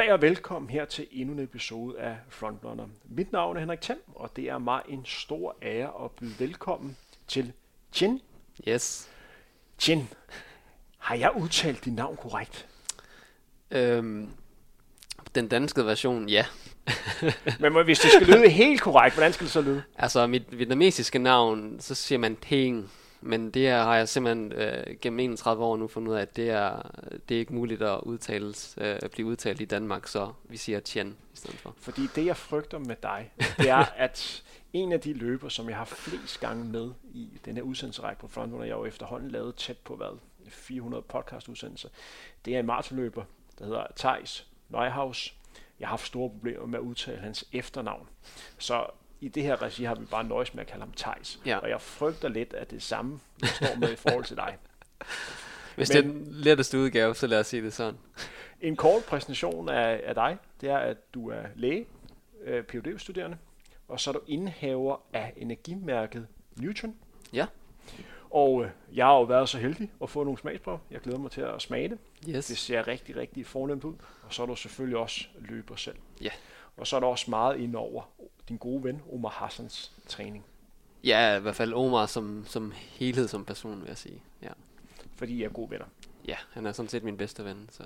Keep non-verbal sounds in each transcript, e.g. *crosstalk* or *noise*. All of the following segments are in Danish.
Goddag og velkommen her til endnu en episode af Frontrunner. Mit navn er Henrik Thiem, og det er mig en stor ære at byde velkommen til Chin. Yes. Chin, har jeg udtalt dit navn korrekt? Øhm, den danske version, ja. *laughs* Men hvis det skal lyde helt korrekt, hvordan skal det så lyde? Altså, mit vietnamesiske navn, så siger man Ting. Men det her har jeg simpelthen øh, gennem 31 år nu fundet ud af, at det er, det er ikke muligt at udtales, øh, at blive udtalt i Danmark, så vi siger Tien i stedet for. Fordi det, jeg frygter med dig, det er, *laughs* at en af de løber, som jeg har flest gange med i den her udsendelserække på Frontrunner, jeg har jo efterhånden lavet tæt på hvad, 400 podcast-udsendelser, det er en maratonløber, der hedder Thijs Neuhaus. Jeg har haft store problemer med at udtale hans efternavn. Så i det her regi har vi bare nøjes med at kalde ham Thijs. Ja. Og jeg frygter lidt, at det samme jeg står med i forhold til dig. *laughs* Hvis Men- det er den letteste udgave, så lad os sige det sådan. En kort præsentation af, af dig, det er, at du er læge, øh, phd studerende og så er du indehaver af energimærket Newton. Ja. Og øh, jeg har jo været så heldig at få nogle smagsprøver. Jeg glæder mig til at smage det. Yes. Det ser rigtig, rigtig fornemt ud. Og så er du selvfølgelig også løber selv. Ja. Og så er der også meget ind over din gode ven Omar Hassans træning. Ja, i hvert fald Omar som, som helhed som person, vil jeg sige. Ja. Fordi I er gode venner. ja, han er sådan set min bedste ven. Så.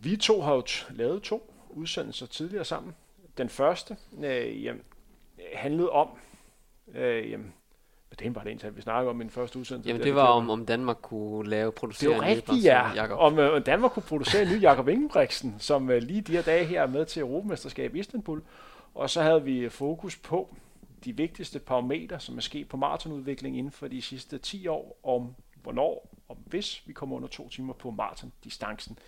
Vi to har jo t- lavet to udsendelser tidligere sammen. Den første øh, jamen, handlede om... Øh, jamen, hvad det var det egentlig, vi snakkede om i den første udsendelse? Jamen det var om, om Danmark kunne lave, Det producere er en løber rigtigt, ja. Om øh, Danmark kunne producere en ny Jakob Ingebrigtsen, som øh, lige de her dage her er med til Europamesterskab i Istanbul. Og så havde vi fokus på de vigtigste parametre, som er sket på maratonudvikling inden for de sidste 10 år, om hvornår og hvis vi kommer under to timer på maratondistancen.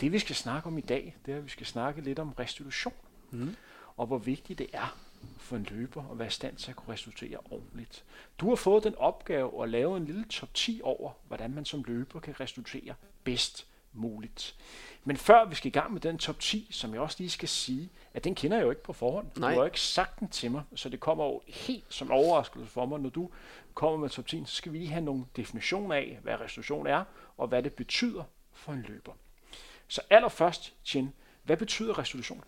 Det vi skal snakke om i dag, det er, at vi skal snakke lidt om restitution, Mm. og hvor vigtigt det er for en løber at være i stand til at kunne restituere ordentligt. Du har fået den opgave at lave en lille top 10 over, hvordan man som løber kan restituere bedst muligt. Men før vi skal i gang med den top 10, som jeg også lige skal sige, at den kender jeg jo ikke på forhånd. Nej. Du har jo ikke sagt den til mig, så det kommer jo helt som overraskelse for mig, når du kommer med top 10, så skal vi lige have nogle definitioner af, hvad restitution er, og hvad det betyder for en løber. Så allerførst, Chin, hvad betyder restitution?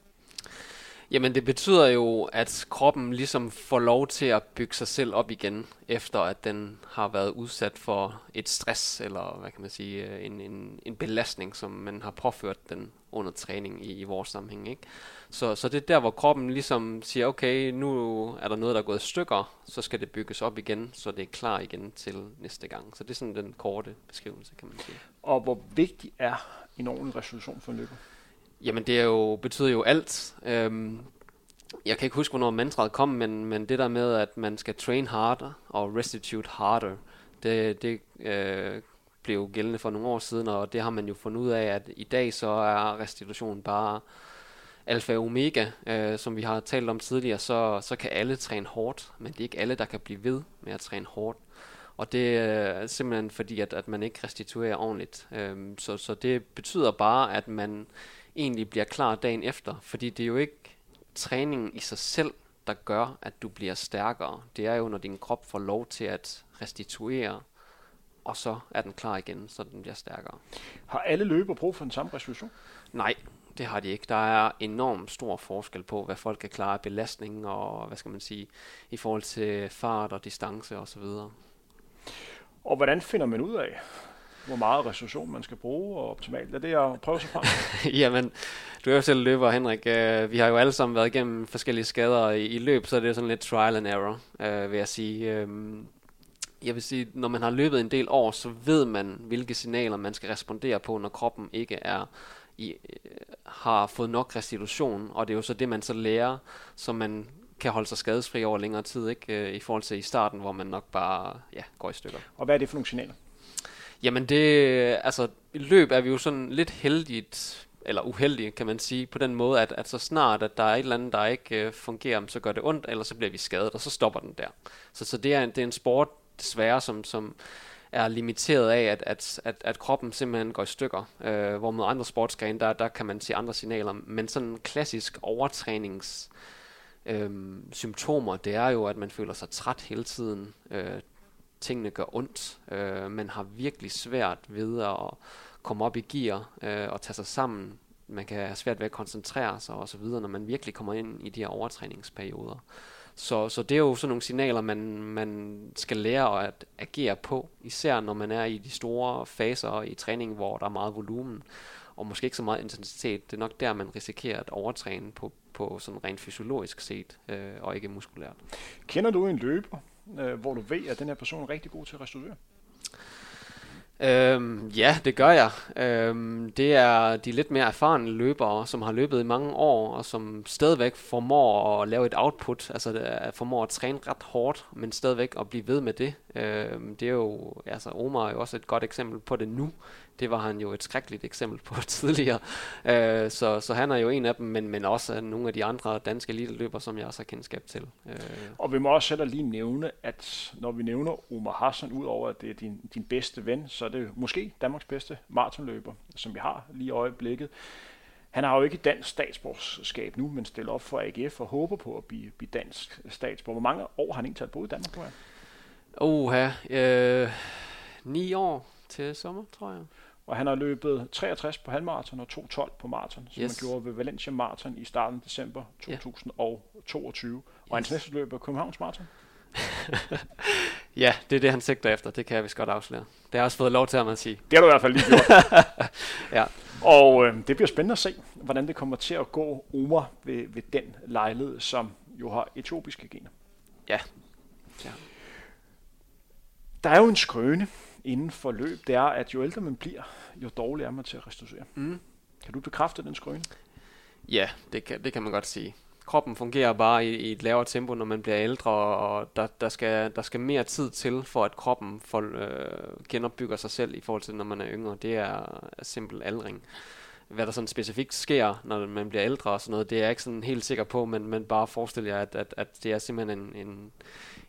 Jamen det betyder jo, at kroppen ligesom får lov til at bygge sig selv op igen, efter at den har været udsat for et stress, eller hvad kan man sige, øh, en, en, en belastning, som man har påført den under træning i, i vores sammenhæng. Ikke? Så, så det er der, hvor kroppen ligesom siger, okay, nu er der noget, der er gået i stykker, så skal det bygges op igen, så det er klar igen til næste gang. Så det er sådan den korte beskrivelse, kan man sige. Og hvor vigtig er en ordentlig restitution for en løber? Jamen det er jo, betyder jo alt. Øhm, jeg kan ikke huske, hvornår mantraet kom, men, men det der med, at man skal train harder og restitute harder, det, det øh, blev gældende for nogle år siden, og det har man jo fundet ud af, at i dag så er restitution bare alfa og omega, øh, som vi har talt om tidligere, så, så kan alle træne hårdt, men det er ikke alle, der kan blive ved med at træne hårdt. Og det er simpelthen fordi, at, at man ikke restituerer ordentligt. Øhm, så, så det betyder bare, at man egentlig bliver klar dagen efter, fordi det er jo ikke træningen i sig selv, der gør, at du bliver stærkere. Det er jo, når din krop får lov til at restituere, og så er den klar igen, så den bliver stærkere. Har alle løber brug for den samme restitution? Nej, det har de ikke. Der er enormt stor forskel på, hvad folk kan klare af belastning og, hvad skal man sige, i forhold til fart og distance og så videre. Og hvordan finder man ud af, hvor meget restitution man skal bruge og optimalt? Er det at prøve sig frem? *laughs* Jamen, du er jo selv løber, Henrik. Uh, vi har jo alle sammen været igennem forskellige skader i, i løb, så er det jo sådan lidt trial and error, uh, vil jeg sige. Um, jeg vil sige, når man har løbet en del år, så ved man, hvilke signaler man skal respondere på, når kroppen ikke er i, øh, har fået nok restitution, og det er jo så det, man så lærer, så man kan holde sig skadesfri over længere tid, ikke? Øh, i forhold til i starten, hvor man nok bare ja, går i stykker. Og hvad er det for nogle signaler? Jamen det, altså i løb er vi jo sådan lidt heldigt, eller uheldige kan man sige, på den måde, at, at så snart, at der er et eller andet, der ikke øh, fungerer, så gør det ondt, eller så bliver vi skadet, og så stopper den der. Så, så det, er, en- det er en sport, desværre, som, som er limiteret af, at, at, at, at kroppen simpelthen går i stykker. Øh, hvor med andre sportsgrene, der, der kan man se andre signaler. Men sådan en klassisk overtrænings Øh, symptomer, det er jo, at man føler sig træt hele tiden. Øh, tingene gør ondt. Øh, man har virkelig svært ved at komme op i gear øh, og tage sig sammen man kan have svært ved at koncentrere sig og så videre, når man virkelig kommer ind i de her overtræningsperioder. Så, så det er jo sådan nogle signaler, man, man skal lære at agere på, især når man er i de store faser i træningen, hvor der er meget volumen, og måske ikke så meget intensitet. Det er nok der, man risikerer at overtræne på, på sådan rent fysiologisk set, øh, og ikke muskulært. Kender du en løber, øh, hvor du ved, at den her person er rigtig god til at restituere? Øhm, ja, det gør jeg. Øhm, det er de lidt mere erfarne løbere, som har løbet i mange år, og som stadigvæk formår at lave et output, altså øh, formår at træne ret hårdt, men stadigvæk at blive ved med det. Øhm, det er jo, altså Omar er jo også et godt eksempel på det nu. Det var han jo et skrækkeligt eksempel på *laughs* tidligere. Øh, så, så han er jo en af dem, men, men også nogle af de andre danske eliteløber, som jeg også har kendskab til. Øh. Og vi må også selv lige nævne, at når vi nævner Omar Hassan, ud over at det er din, din bedste ven, så er det måske Danmarks bedste maratonløber, som vi har lige i øjeblikket. Han har jo ikke dansk statsborgerskab nu, men stiller op for AGF og håber på at blive, blive dansk statsborger. Hvor mange år har han egentlig boet i Danmark, tror jeg? Oha, øh, ni år til sommer, tror jeg. Og han har løbet 63 på halvmarathon og 2.12 på maraton, som yes. han gjorde ved Valencia Marathon i starten af december 2022. Yeah. Og hans næste løb er Københavns Marathon. *laughs* ja, det er det, han sigter efter. Det kan jeg vist godt afsløre. Det har jeg også fået lov til at sige. Det har du i hvert fald lige gjort. *laughs* ja. Og øh, det bliver spændende at se, hvordan det kommer til at gå Omar ved, ved den lejlighed, som jo har etiopiske gener. Ja. ja. Der er jo en skrøne inden for løb, det er, at jo ældre man bliver, jo dårligere er man til at restituere. Mm. Kan du bekræfte den skrøne? Ja, det kan, det kan man godt sige. Kroppen fungerer bare i, i et lavere tempo, når man bliver ældre, og der, der, skal, der skal mere tid til, for at kroppen får, øh, genopbygger sig selv i forhold til, når man er yngre. Det er, er simpel aldring. Hvad der sådan specifikt sker, når man bliver ældre og sådan noget, det er jeg ikke sådan helt sikker på, men, men bare forestil jer, at, at, at det er simpelthen en, en,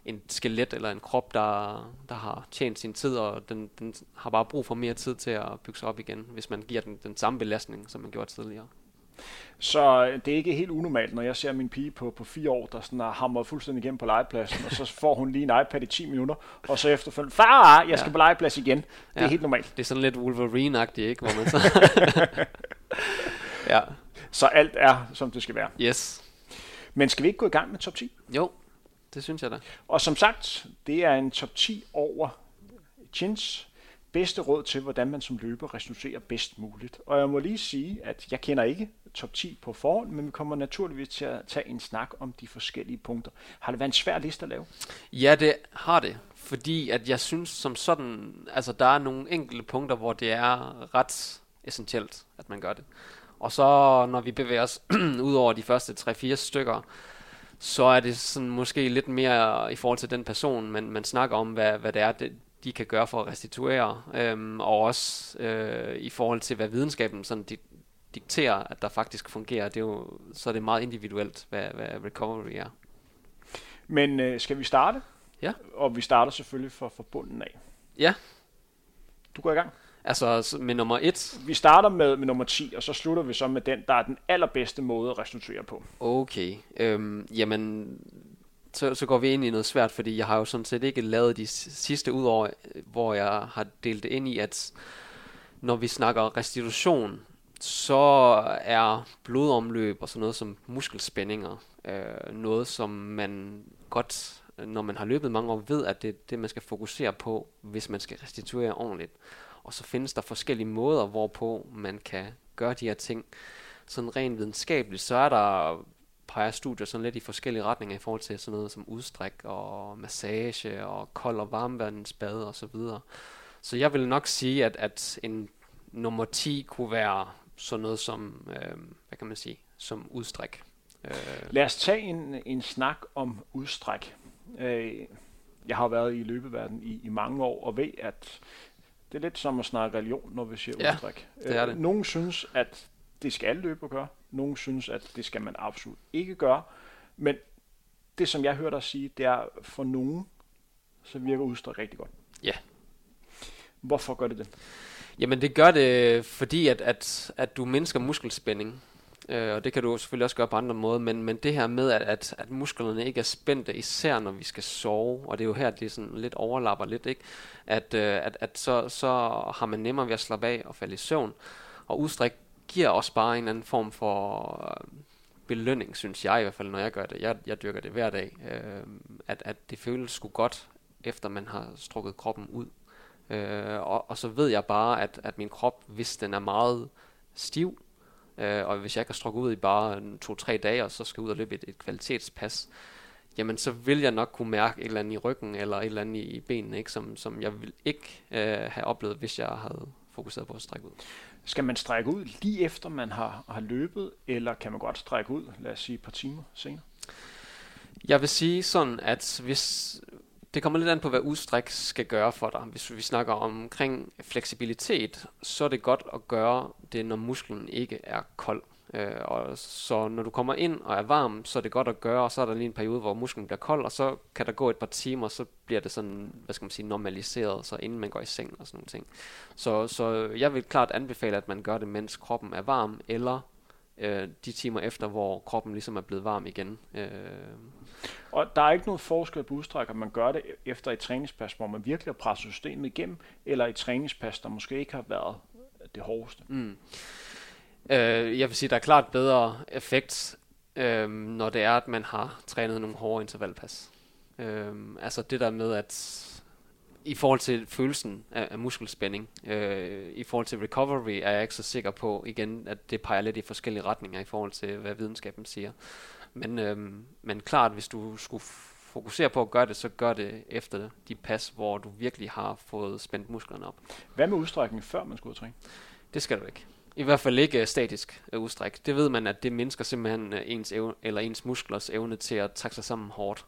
en skelet eller en krop, der, der har tjent sin tid, og den, den har bare brug for mere tid til at bygge sig op igen, hvis man giver den den samme belastning, som man gjorde tidligere. Så øh, det er ikke helt unormalt, når jeg ser min pige på, på fire år, der sådan har hamret fuldstændig igennem på legepladsen, og så *laughs* får hun lige en iPad i 10 minutter, og så efterfølgende, far, jeg skal ja. på legeplads igen. Det ja. er helt normalt. Det er sådan lidt Wolverine-agtigt, ikke? Hvor man så *laughs* ja. Så alt er, som det skal være. Yes. Men skal vi ikke gå i gang med top 10? Jo, det synes jeg da. Og som sagt, det er en top 10 over Chins bedste råd til, hvordan man som løber restituerer bedst muligt. Og jeg må lige sige, at jeg kender ikke top 10 på forhånd, men vi kommer naturligvis til at tage en snak om de forskellige punkter. Har det været en svær liste at lave? Ja, det har det. Fordi at jeg synes som sådan, altså der er nogle enkelte punkter, hvor det er ret essentielt, at man gør det. Og så når vi bevæger os *clears throat* ud over de første 3-4 stykker, så er det sådan måske lidt mere i forhold til den person, man, man snakker om, hvad, hvad det er, det, de kan gøre for at restituere, øhm, og også øh, i forhold til, hvad videnskaben sådan di- dikterer, at der faktisk fungerer. Det er jo, så er det meget individuelt, hvad, hvad recovery er. Men øh, skal vi starte? Ja. Og vi starter selvfølgelig for, for bunden af. Ja. Du går i gang. Altså med nummer 1? Vi starter med, med nummer 10, og så slutter vi så med den, der er den allerbedste måde at restituere på. Okay. Øhm, jamen, så, så går vi ind i noget svært, fordi jeg har jo sådan set ikke lavet de sidste ud over, hvor jeg har delt det ind i, at når vi snakker restitution, så er blodomløb og sådan noget som muskelspændinger øh, noget, som man godt, når man har løbet mange år, ved, at det er det, man skal fokusere på, hvis man skal restituere ordentligt. Og så findes der forskellige måder, hvorpå man kan gøre de her ting. Sådan rent videnskabeligt, så er der peger studier sådan lidt i forskellige retninger i forhold til sådan noget som udstræk og massage og kold og varmvandsbad og så videre. Så jeg vil nok sige, at, at en nummer 10 kunne være sådan noget som, øh, hvad kan man sige, som udstræk. Øh. Lad os tage en, en snak om udstræk. Øh, jeg har været i løbeverden i, i mange år og ved, at det er lidt som at snakke religion, når vi siger ja, udstræk. Det er det. Øh, nogle synes, at det skal alle løber gøre. Nogle synes, at det skal man absolut ikke gøre. Men det, som jeg hører dig sige, det er, for nogen, så virker udstræk rigtig godt. Ja. Hvorfor gør det det? Jamen det gør det, fordi at, at, at du mindsker muskelspænding. Øh, og det kan du selvfølgelig også gøre på andre måder, men, men det her med, at, at, at musklerne ikke er spændte, især når vi skal sove, og det er jo her, det sådan lidt overlapper lidt, ikke? At, øh, at, at så, så har man nemmere ved at slappe af og falde i søvn. Og udstræk giver også bare en anden form for øh, belønning, synes jeg i hvert fald, når jeg gør det. Jeg, jeg dyrker det hver dag. Øh, at, at det føles sgu godt, efter man har strukket kroppen ud. Øh, og, og så ved jeg bare, at, at min krop, hvis den er meget stiv, øh, og hvis jeg kan strukket ud i bare to-tre dage, og så skal ud og løbe et, et kvalitetspas, jamen så vil jeg nok kunne mærke et eller andet i ryggen, eller et eller andet i, i benene, ikke? Som, som jeg vil ikke øh, have oplevet, hvis jeg havde fokuseret på at strække ud. Skal man strække ud lige efter man har, har løbet, eller kan man godt strække ud, lad os sige et par timer senere? Jeg vil sige sådan, at hvis det kommer lidt an på, hvad udstræk skal gøre for dig. Hvis vi snakker omkring fleksibilitet, så er det godt at gøre det, når musklen ikke er kold. Øh, og så når du kommer ind og er varm, så er det godt at gøre, og så er der lige en periode, hvor musklen bliver kold, og så kan der gå et par timer, så bliver det sådan, hvad skal man sige, normaliseret, så inden man går i seng og sådan nogle ting. Så, så jeg vil klart anbefale, at man gør det, mens kroppen er varm, eller øh, de timer efter, hvor kroppen ligesom er blevet varm igen. Øh. Og der er ikke noget forskel på udstræk, at man gør det efter et træningspas, hvor man virkelig har presset systemet igennem, eller et træningspas, der måske ikke har været det hårdeste. Mm. Øh, jeg vil sige, der er klart bedre effekt, øh, når det er, at man har trænet nogle hårde intervallpas. Øh, altså det der med, at i forhold til følelsen af, af muskelspænding, øh, i forhold til recovery, er jeg ikke så sikker på, igen, at det peger lidt i forskellige retninger i forhold til, hvad videnskaben siger. Men, øh, men klart, hvis du skulle fokusere på at gøre det, så gør det efter de pas, hvor du virkelig har fået spændt musklerne op. Hvad med udstrækning, før man og træne? Det skal du ikke. I hvert fald ikke statisk uh, udstræk. Det ved man, at det mindsker simpelthen uh, ens, evne, eller ens musklers evne til at trække sig sammen hårdt.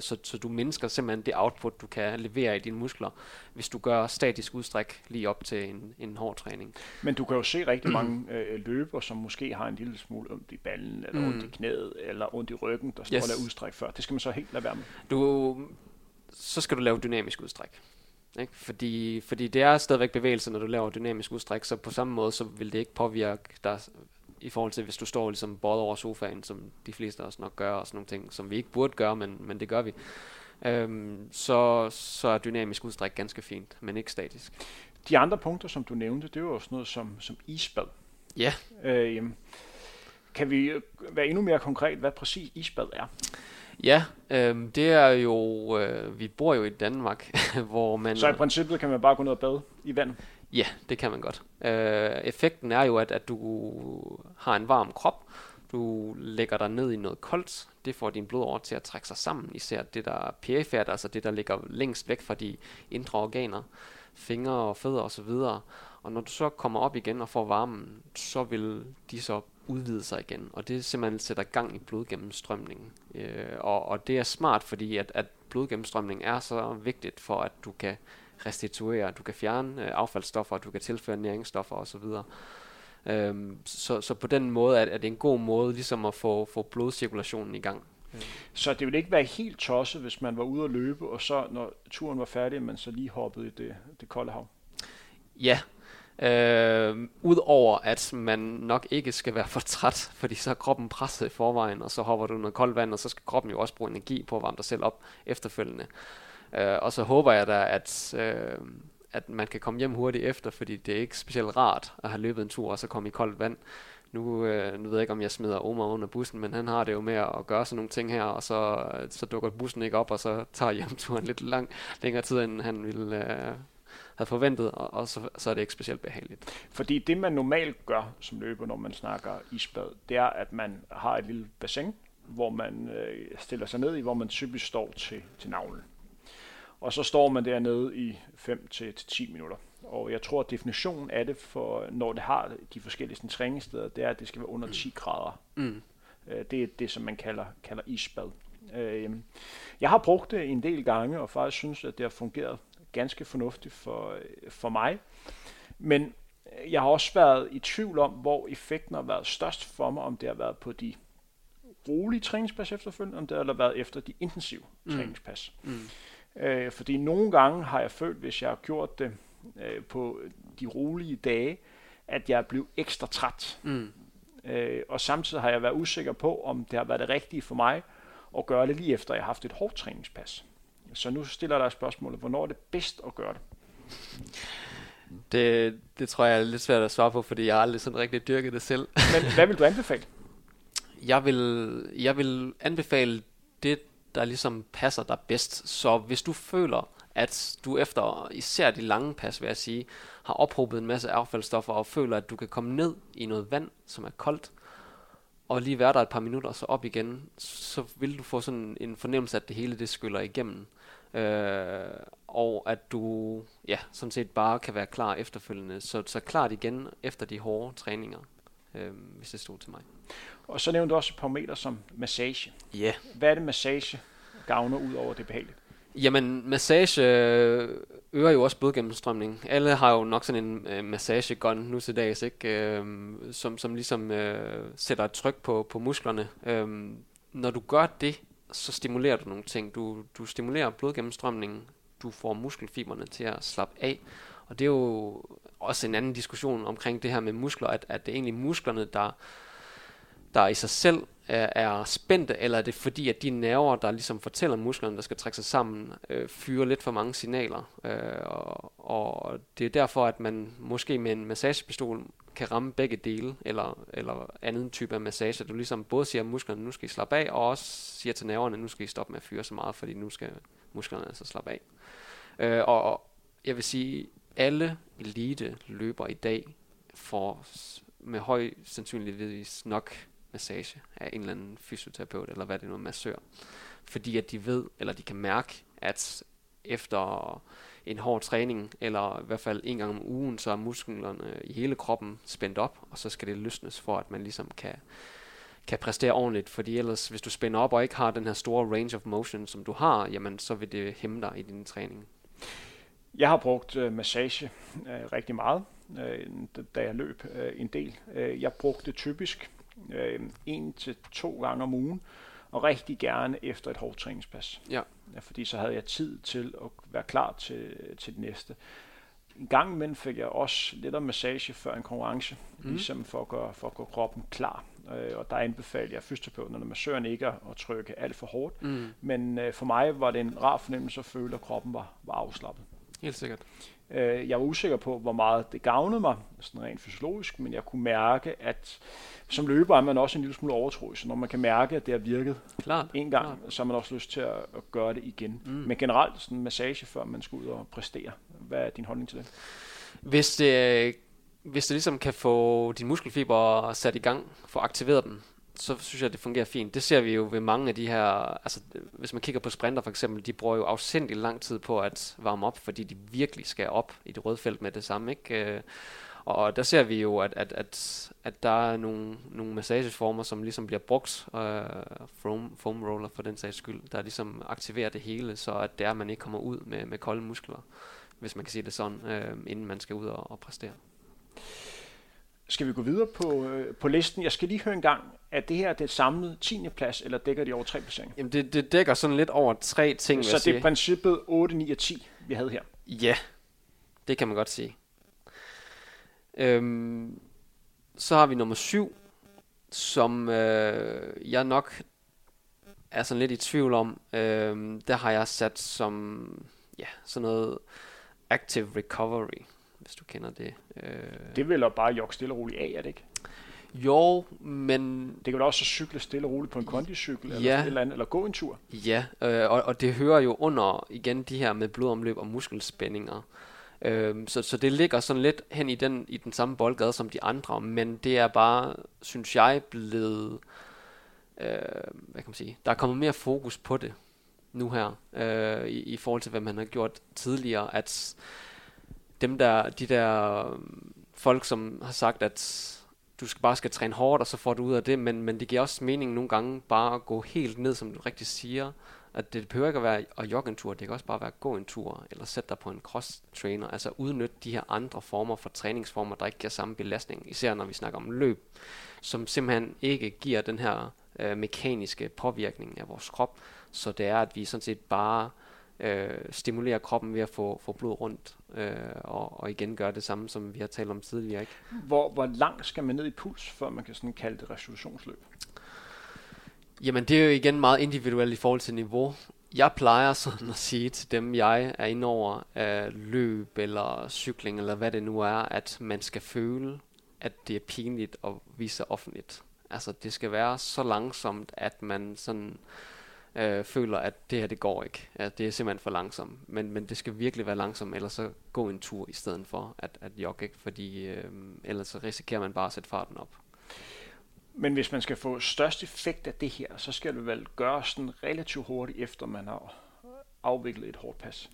Så, så du mindsker simpelthen det output, du kan levere i dine muskler, hvis du gør statisk udstræk lige op til en, en hård træning. Men du kan jo se rigtig mange *clears throat* uh, løber, som måske har en lille smule ondt i ballen, eller mm. ondt i knæet, eller ondt i ryggen, der står yes. udstræk før. Det skal man så helt lade være med. Du, så skal du lave dynamisk udstræk. Ikke? Fordi, fordi det er stadigvæk bevægelse, når du laver dynamisk udstræk, så på samme måde, så vil det ikke påvirke dig i forhold til, hvis du står ligesom både over sofaen, som de fleste af os nok gør, og sådan nogle ting, som vi ikke burde gøre, men, men det gør vi. Øhm, så, så er dynamisk udstræk ganske fint, men ikke statisk. De andre punkter, som du nævnte, det er jo også noget som, som isbad. Ja. Øh, kan vi være endnu mere konkret, hvad præcis isbad er? Ja, øh, det er jo, øh, vi bor jo i Danmark, *laughs* hvor man... Så i princippet kan man bare gå ned og bade i vand? Ja, det kan man godt. Øh, effekten er jo, at, at du har en varm krop, du lægger dig ned i noget koldt, det får din blodår til at trække sig sammen, især det der perifert, altså det der ligger længst væk fra de indre organer, fingre og fødder osv. Og når du så kommer op igen og får varmen, så vil de så udvide sig igen, og det simpelthen sætter gang i blodgennemstrømningen. Øh, og, og det er smart, fordi at, at blodgennemstrømning er så vigtigt for, at du kan restituere, du kan fjerne øh, affaldsstoffer, du kan tilføre næringsstoffer osv. Øhm, så, så på den måde er, er det en god måde ligesom at få, få blodcirkulationen i gang. Så det ville ikke være helt tosset, hvis man var ude at løbe, og så når turen var færdig, man så lige hoppede i det, det kolde hav? Ja, Øh, Udover at man nok ikke skal være for træt, fordi så er kroppen presset i forvejen, og så hopper du noget koldt vand, og så skal kroppen jo også bruge energi på at varme dig selv op efterfølgende. Øh, og så håber jeg da, at, øh, at man kan komme hjem hurtigt efter, fordi det er ikke specielt rart at have løbet en tur, og så komme i koldt vand. Nu, øh, nu ved jeg ikke, om jeg smider Omar under bussen, men han har det jo med at gøre sådan nogle ting her, og så, så dukker bussen ikke op, og så tager hjemturen lidt lang, længere tid, end han ville, øh, havde forventet, og, og så, så er det ikke specielt behageligt. Fordi det, man normalt gør som løber, når man snakker isbad, det er, at man har et lille bassin, hvor man øh, stiller sig ned i, hvor man typisk står til, til navlen. Og så står man dernede i 5-10 minutter. Og jeg tror, at definitionen af det, for når det har de forskellige træningssteder, det er, at det skal være under 10 grader. Mm. Øh, det er det, som man kalder, kalder isbad. Øh, jeg har brugt det en del gange, og faktisk synes, at det har fungeret ganske fornuftigt for, for mig. Men jeg har også været i tvivl om, hvor effekten har været størst for mig, om det har været på de rolige træningspas efterfølgende, om det har været efter de intensive mm. træningspas. Mm. Øh, fordi nogle gange har jeg følt, hvis jeg har gjort det øh, på de rolige dage, at jeg er blevet ekstra træt. Mm. Øh, og samtidig har jeg været usikker på, om det har været det rigtige for mig at gøre det lige efter, jeg har haft et hårdt træningspas. Så nu stiller der spørgsmålet, hvornår er det bedst at gøre det? Det, det tror jeg er lidt svært at svare på, fordi jeg har aldrig sådan rigtig dyrket det selv. Men hvad vil du anbefale? *laughs* Jeg vil, jeg vil anbefale det, der ligesom passer dig bedst. Så hvis du føler, at du efter især de lange pas, vil jeg sige, har ophobet en masse affaldsstoffer og føler, at du kan komme ned i noget vand, som er koldt, og lige være der et par minutter og så op igen, så vil du få sådan en fornemmelse, at det hele det skyller igennem. Øh, og at du ja, sådan set bare kan være klar efterfølgende. Så, så klart igen efter de hårde træninger, øh, hvis det stod til mig. Og så nævnte du også et par meter som massage. Ja. Yeah. Hvad er det massage gavner ud over det behageligt? Jamen, massage øh, øger jo også blodgennemstrømning. Alle har jo nok sådan en øh, massagegun nu til dags, ikke? Øh, som, som ligesom øh, sætter et tryk på, på musklerne. Øh, når du gør det, så stimulerer du nogle ting. Du, du stimulerer blodgennemstrømningen, du får muskelfiberne til at slappe af. Og det er jo også en anden diskussion omkring det her med muskler, at, at det er egentlig musklerne, der, der i sig selv er, er spændte, eller er det fordi, at de nerver, der ligesom fortæller musklerne, der skal trække sig sammen, øh, fyrer lidt for mange signaler. Øh, og, og det er derfor, at man måske med en massagepistol kan ramme begge dele, eller, eller anden type af massage. Du ligesom både siger at musklerne, nu skal I slappe af, og også siger til nerverne, nu skal I stoppe med at fyre så meget, fordi nu skal musklerne altså slappe af. Øh, og jeg vil sige, alle elite løber i dag får med høj sandsynlighed nok massage af en eller anden fysioterapeut, eller hvad det nu er, massør. Fordi at de ved, eller de kan mærke, at efter en hård træning, eller i hvert fald en gang om ugen, så er musklerne i hele kroppen spændt op, og så skal det løsnes for, at man ligesom kan, kan præstere ordentligt, fordi ellers, hvis du spænder op og ikke har den her store range of motion, som du har, jamen så vil det hæmme dig i din træning. Jeg har brugt uh, massage uh, rigtig meget, uh, da jeg løb uh, en del. Uh, jeg brugte typisk uh, en til to gange om ugen, og rigtig gerne efter et hårdt træningspas. Ja. Fordi så havde jeg tid til at være klar til, til det næste. En gang imellem fik jeg også lidt af massage før en konkurrence, mm. ligesom for at, gøre, for at gøre kroppen klar. Øh, og der anbefalede jeg fysioterapeuten og massøren ikke at trykke alt for hårdt. Mm. Men øh, for mig var det en rar fornemmelse at føle, at kroppen var, var afslappet. Helt sikkert. Øh, jeg var usikker på, hvor meget det gavnede mig, sådan rent fysiologisk, men jeg kunne mærke, at som løber er man også en lille smule overtroisk, så når man kan mærke, at det har virket klart, en gang, klart. så har man også lyst til at, at gøre det igen. Mm. Men generelt sådan en massage, før man skal ud og præstere. Hvad er din holdning til det? Hvis det, hvis det ligesom kan få din muskelfiber sat i gang, få aktiveret dem, så synes jeg, at det fungerer fint. Det ser vi jo ved mange af de her, altså hvis man kigger på sprinter for eksempel, de bruger jo afsindig lang tid på at varme op, fordi de virkelig skal op i det røde felt med det samme, ikke? Øh, og der ser vi jo, at, at, at, at der er nogle, nogle massageformer, som ligesom bliver brugt, øh, foam, foam roller for den sags skyld, der ligesom aktiverer det hele, så at det er, at man ikke kommer ud med, med kolde muskler, hvis man kan sige det sådan, øh, inden man skal ud og, og præstere. Skal vi gå videre på, øh, på listen? Jeg skal lige høre en gang, er det her det samlede 10. plads, eller dækker de over tre placeringer? Jamen det, det dækker sådan lidt over tre ting, Så det er princippet 8, 9 og 10, vi havde her? Ja, det kan man godt sige. Øhm, så har vi nummer 7, som øh, jeg nok er sådan lidt i tvivl om. Øhm, der har jeg sat som ja, sådan noget active recovery, hvis du kender det. Øh. Det vil bare jogge stille og roligt af, er det ikke? Jo, men... Det kan vel også cykle stille og roligt på en kondicykel, ja. eller, eller, andet, eller gå en tur. Ja, øh, og, og det hører jo under igen de her med blodomløb og muskelspændinger. Øh, så, så det ligger sådan lidt hen i den, i den samme boldgade som de andre, men det er bare, synes jeg, blevet... Øh, hvad kan man sige? Der er kommet mere fokus på det nu her, øh, i, i forhold til, hvad man har gjort tidligere, at dem der, de der øh, folk, som har sagt, at du skal bare skal træne hårdt, og så får du ud af det, men, men det giver også mening nogle gange bare at gå helt ned, som du rigtig siger, at det behøver ikke at være at jogge en tur, det kan også bare være at gå en tur, eller sætte dig på en cross-trainer, altså udnytte de her andre former for træningsformer, der ikke giver samme belastning, især når vi snakker om løb, som simpelthen ikke giver den her øh, mekaniske påvirkning af vores krop, så det er, at vi sådan set bare øh, stimulerer kroppen ved at få, få blod rundt, øh, og, og igen gøre det samme, som vi har talt om tidligere. Ikke? Hvor, hvor langt skal man ned i puls, før man kan sådan kalde det resolutionsløb? Jamen det er jo igen meget individuelt i forhold til niveau. Jeg plejer sådan at sige til dem, jeg er inde over af løb eller cykling eller hvad det nu er, at man skal føle, at det er pinligt at vise sig offentligt. Altså det skal være så langsomt, at man sådan øh, føler, at det her det går ikke. At det er simpelthen for langsomt. Men, men det skal virkelig være langsomt, ellers så gå en tur i stedet for at, at jogge, ikke? fordi øh, ellers så risikerer man bare at sætte farten op. Men hvis man skal få størst effekt af det her, så skal det vel gøres sådan relativt hurtigt, efter man har afviklet et hårdt pas.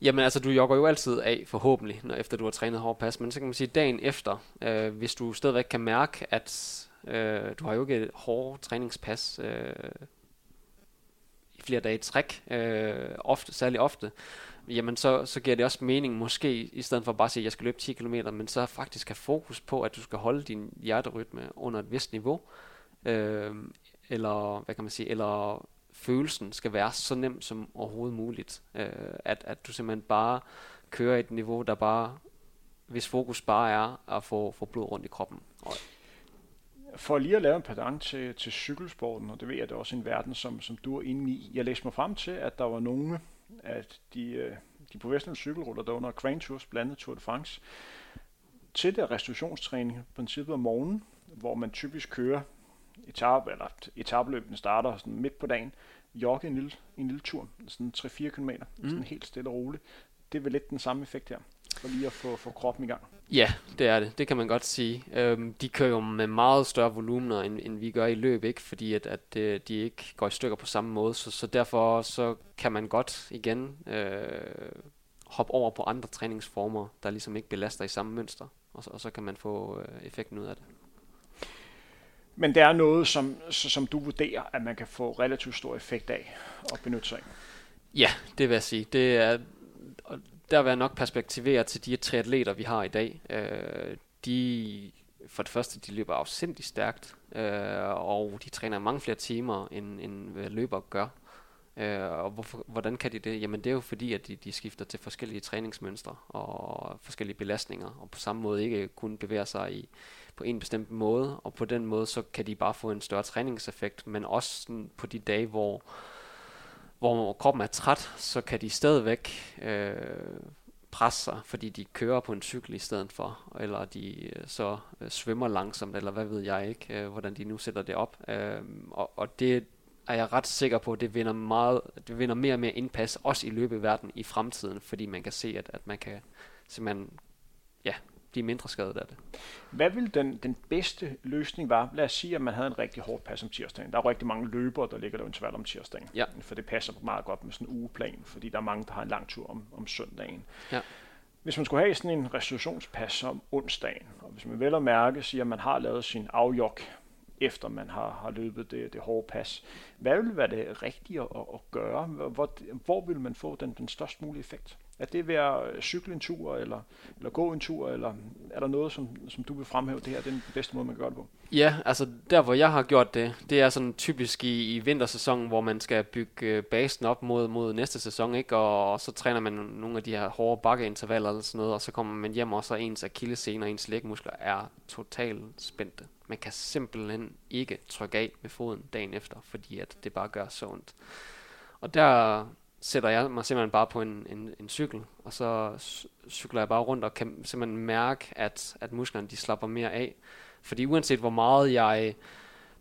Jamen altså, du jogger jo altid af, forhåbentlig, når efter du har trænet hårdt pas. Men så kan man sige, dagen efter, øh, hvis du stadigvæk kan mærke, at øh, du har jo ikke et hårdt træningspas øh, flere dage i træk, øh, ofte, særlig ofte, jamen så, så giver det også mening måske, i stedet for bare at sige, at jeg skal løbe 10 km, men så faktisk have fokus på, at du skal holde din hjerterytme under et vist niveau, øh, eller hvad kan man sige, eller følelsen skal være så nem som overhovedet muligt. Øh, at, at du simpelthen bare kører et niveau, der bare, hvis fokus bare er at få, få blod rundt i kroppen. Og for lige at lave en padang til, til cykelsporten, og det ved jeg, det er også en verden, som, som du er inde i. Jeg læste mig frem til, at der var nogle af de, øh, de professionelle cykelrutter, der under Grand Tours, blandet Tour de France, til der restitutionstræning, princippet om morgenen, hvor man typisk kører etape, eller etabløbene starter sådan midt på dagen, jogge en lille, en lille tur, sådan 3-4 km, mm. sådan helt stille og roligt. Det er vel lidt den samme effekt her, for lige at få, få kroppen i gang. Ja, det er det. Det kan man godt sige. Øhm, de kører jo med meget større volumener, end, end vi gør i løb, ikke? fordi at, at øh, de ikke går i stykker på samme måde. Så, så derfor så kan man godt igen øh, hoppe over på andre træningsformer, der ligesom ikke belaster i samme mønster, og så, og så kan man få øh, effekten ud af det. Men det er noget, som, som du vurderer, at man kan få relativt stor effekt af at benytte sig af? Ja, det vil jeg sige. Det er, der vil jeg nok perspektivere til de tre atleter, vi har i dag. Øh, de, for det første, de løber afsindig stærkt, øh, og de træner mange flere timer, end, end hvad løber gør. Øh, og hvorfor, hvordan kan de det? Jamen det er jo fordi, at de, de skifter til forskellige træningsmønstre og forskellige belastninger, og på samme måde ikke kun bevæger sig i, på en bestemt måde, og på den måde så kan de bare få en større træningseffekt, men også på de dage, hvor hvor kroppen er træt, så kan de stadigvæk øh, presse sig, fordi de kører på en cykel i stedet for, eller de øh, så øh, svømmer langsomt, eller hvad ved jeg ikke, øh, hvordan de nu sætter det op. Øh, og, og det er jeg ret sikker på, at det vinder, meget, det vinder mere og mere indpas, også i løbeverden i fremtiden, fordi man kan se, at, at man kan simpelthen ja, blive mindre skadet af det. Hvad vil den, den bedste løsning være? Lad os sige, at man havde en rigtig hård pas om tirsdagen. Der er rigtig mange løbere, der ligger der interval om tirsdagen. Ja. For det passer meget godt med sådan en ugeplan, fordi der er mange, der har en lang tur om, om søndagen. Ja. Hvis man skulle have sådan en restitutionspas om onsdagen, og hvis man vel at mærke siger, at man har lavet sin afjok, efter man har, har løbet det, det hårde pas, hvad vil være det rigtige at, at gøre? Hvor, hvor vil man få den, den størst mulige effekt? Er det ved at cykle en tur, eller, eller gå en tur, eller er der noget, som, som du vil fremhæve, det her det er den bedste måde, man kan gøre det på? Ja, altså der, hvor jeg har gjort det, det er sådan typisk i, i vintersæsonen, hvor man skal bygge øh, basen op mod, mod næste sæson, ikke? Og, og så træner man nogle af de her hårde bakkeintervaller eller sådan noget, og så kommer man hjem, og så ens akillescener og ens lægmuskler er totalt spændte. Man kan simpelthen ikke trykke af med foden dagen efter, fordi at det bare gør så ondt. Og der sætter jeg mig simpelthen bare på en, en, en cykel, og så cykler jeg bare rundt og kan simpelthen mærke, at, at musklerne de slapper mere af. Fordi uanset hvor meget jeg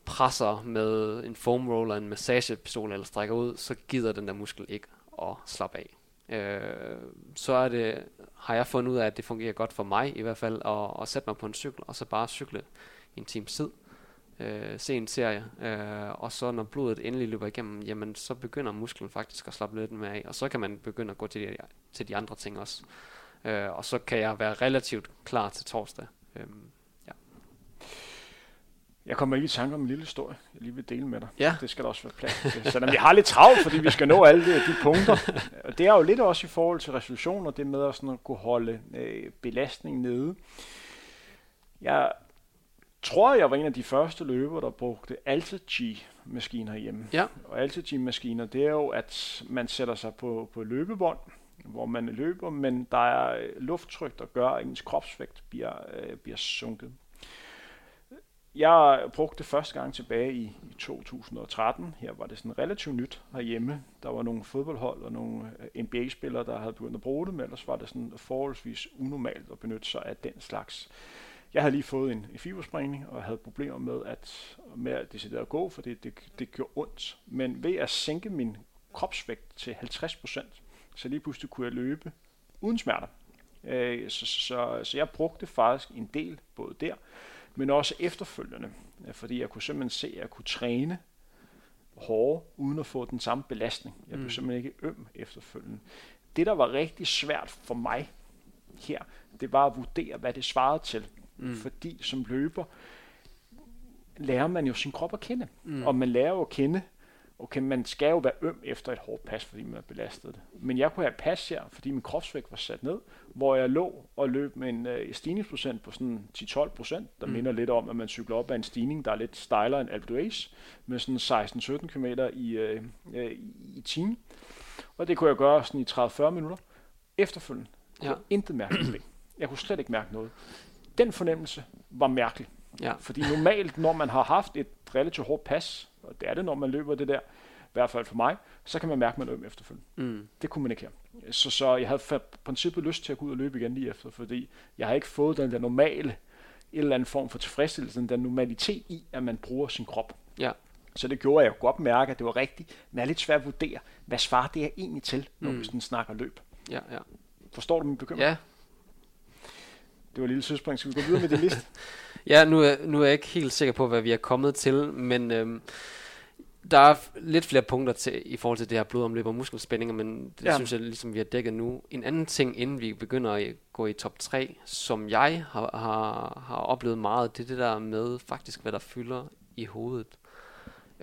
presser med en foam roller, en massagepistol eller strækker ud, så gider den der muskel ikke at slappe af. Øh, så er det, har jeg fundet ud af, at det fungerer godt for mig i hvert fald, at, at sætte mig på en cykel, og så bare cykle en times tid øh, se en serie, øh, og så når blodet endelig løber igennem, jamen så begynder musklen faktisk at slappe lidt mere af, og så kan man begynde at gå til de, til de andre ting også. Øh, og så kan jeg være relativt klar til torsdag. Øh, ja. Jeg kommer lige i tanke om en lille historie, jeg lige vil dele med dig. Ja. Det skal der også være plads til. Selvom vi har lidt travlt, fordi vi skal nå alle de, de punkter. *laughs* Det er jo lidt også i forhold til resolutioner, det med at, sådan at kunne holde øh, belastning nede. Jeg tror, jeg var en af de første løbere, der brugte AltaG-maskiner hjemme. Ja. Og AltaG-maskiner, det er jo, at man sætter sig på, på løbebånd, hvor man løber, men der er lufttryk, der gør, at ens kropsvægt bliver, øh, bliver sunket. jeg brugte det første gang tilbage i, i 2013. Her var det sådan relativt nyt herhjemme. Der var nogle fodboldhold og nogle øh, NBA-spillere, der havde begyndt at bruge det, men ellers var det sådan forholdsvis unormalt at benytte sig af den slags. Jeg havde lige fået en, en fibersprængning, og havde problemer med at, med at decidere at gå, for det, det, det gjorde ondt. Men ved at sænke min kropsvægt til 50%, så lige pludselig kunne jeg løbe uden smerter. Øh, så, så, så jeg brugte faktisk en del, både der, men også efterfølgende, fordi jeg kunne simpelthen se, at jeg kunne træne hårdere, uden at få den samme belastning. Jeg blev mm. simpelthen ikke øm efterfølgende. Det, der var rigtig svært for mig her, det var at vurdere, hvad det svarede til. Mm. Fordi som løber, lærer man jo sin krop at kende. Mm. Og man lærer jo at kende, okay, man skal jo være øm efter et hårdt pas, fordi man er belastet det. Men jeg kunne have pas her, fordi min kropsvægt var sat ned, hvor jeg lå og løb med en øh, stigningsprocent på sådan 10-12 procent, der mm. minder lidt om, at man cykler op af en stigning, der er lidt stejlere end Alpe d'Huez, med sådan 16-17 km i, øh, øh, i timen. Og det kunne jeg gøre sådan i 30-40 minutter. Efterfølgende kunne ja. jeg intet mærke Jeg kunne slet ikke mærke noget. Den fornemmelse var mærkelig. Ja. Fordi normalt, når man har haft et relativt hårdt pas, og det er det, når man løber det der, i hvert fald for mig, så kan man mærke, at man øm efterfølgende. Mm. Det kunne man ikke her. Så, så jeg havde for princippet lyst til at gå ud og løbe igen lige efter, fordi jeg har ikke fået den der normale, en eller anden form for tilfredsstillelse, den der normalitet i, at man bruger sin krop. Ja. Så det gjorde, at jeg godt mærke, at det var rigtigt, men det er lidt svært at vurdere, hvad svarer det er egentlig til, når mm. vi sådan snakker løb. Ja, ja. Forstår du min bekymring? Ja. Det var et lille søspring. Skal vi gå videre med det liste? *laughs* ja, nu er, nu er jeg ikke helt sikker på, hvad vi er kommet til, men øhm, der er lidt flere punkter til, i forhold til det her blodomløb og muskelspændinger, men det ja. synes jeg ligesom, vi har dækket nu. En anden ting, inden vi begynder at gå i top 3, som jeg har, har, har oplevet meget, det er det der med faktisk, hvad der fylder i hovedet.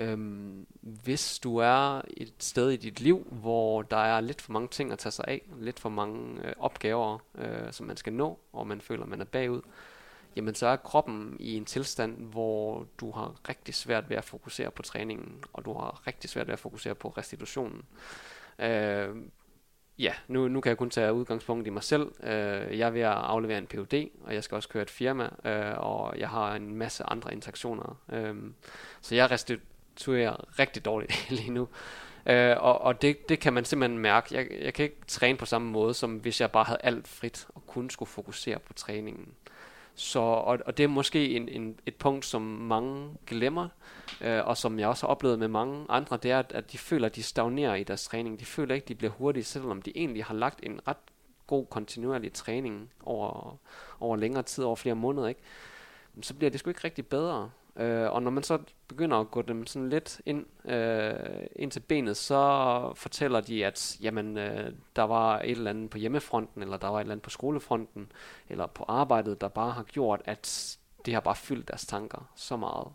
Øhm, hvis du er et sted i dit liv, hvor der er lidt for mange ting at tage sig af, lidt for mange øh, opgaver, øh, som man skal nå, og man føler, man er bagud, jamen så er kroppen i en tilstand, hvor du har rigtig svært ved at fokusere på træningen, og du har rigtig svært ved at fokusere på restitutionen. Øh, ja, nu, nu kan jeg kun tage udgangspunkt i mig selv. Øh, jeg er ved at aflevere en PhD, og jeg skal også køre et firma, øh, og jeg har en masse andre interaktioner. Øh, så jeg restituerer rigtig dårligt *laughs* lige nu. Øh, og og det, det kan man simpelthen mærke. Jeg, jeg kan ikke træne på samme måde, som hvis jeg bare havde alt frit og kun skulle fokusere på træningen. Så, og, og det er måske en, en, et punkt, som mange glemmer, øh, og som jeg også har oplevet med mange andre, det er, at, at de føler, at de stagnerer i deres træning. De føler ikke, at de bliver hurtige, selvom de egentlig har lagt en ret god kontinuerlig træning over, over længere tid, over flere måneder. Ikke? Så bliver det sgu ikke rigtig bedre. Øh, og når man så begynder at gå dem sådan lidt ind, øh, ind til benet, så fortæller de, at jamen, øh, der var et eller andet på hjemmefronten, eller der var et eller andet på skolefronten, eller på arbejdet, der bare har gjort, at det har bare fyldt deres tanker så meget.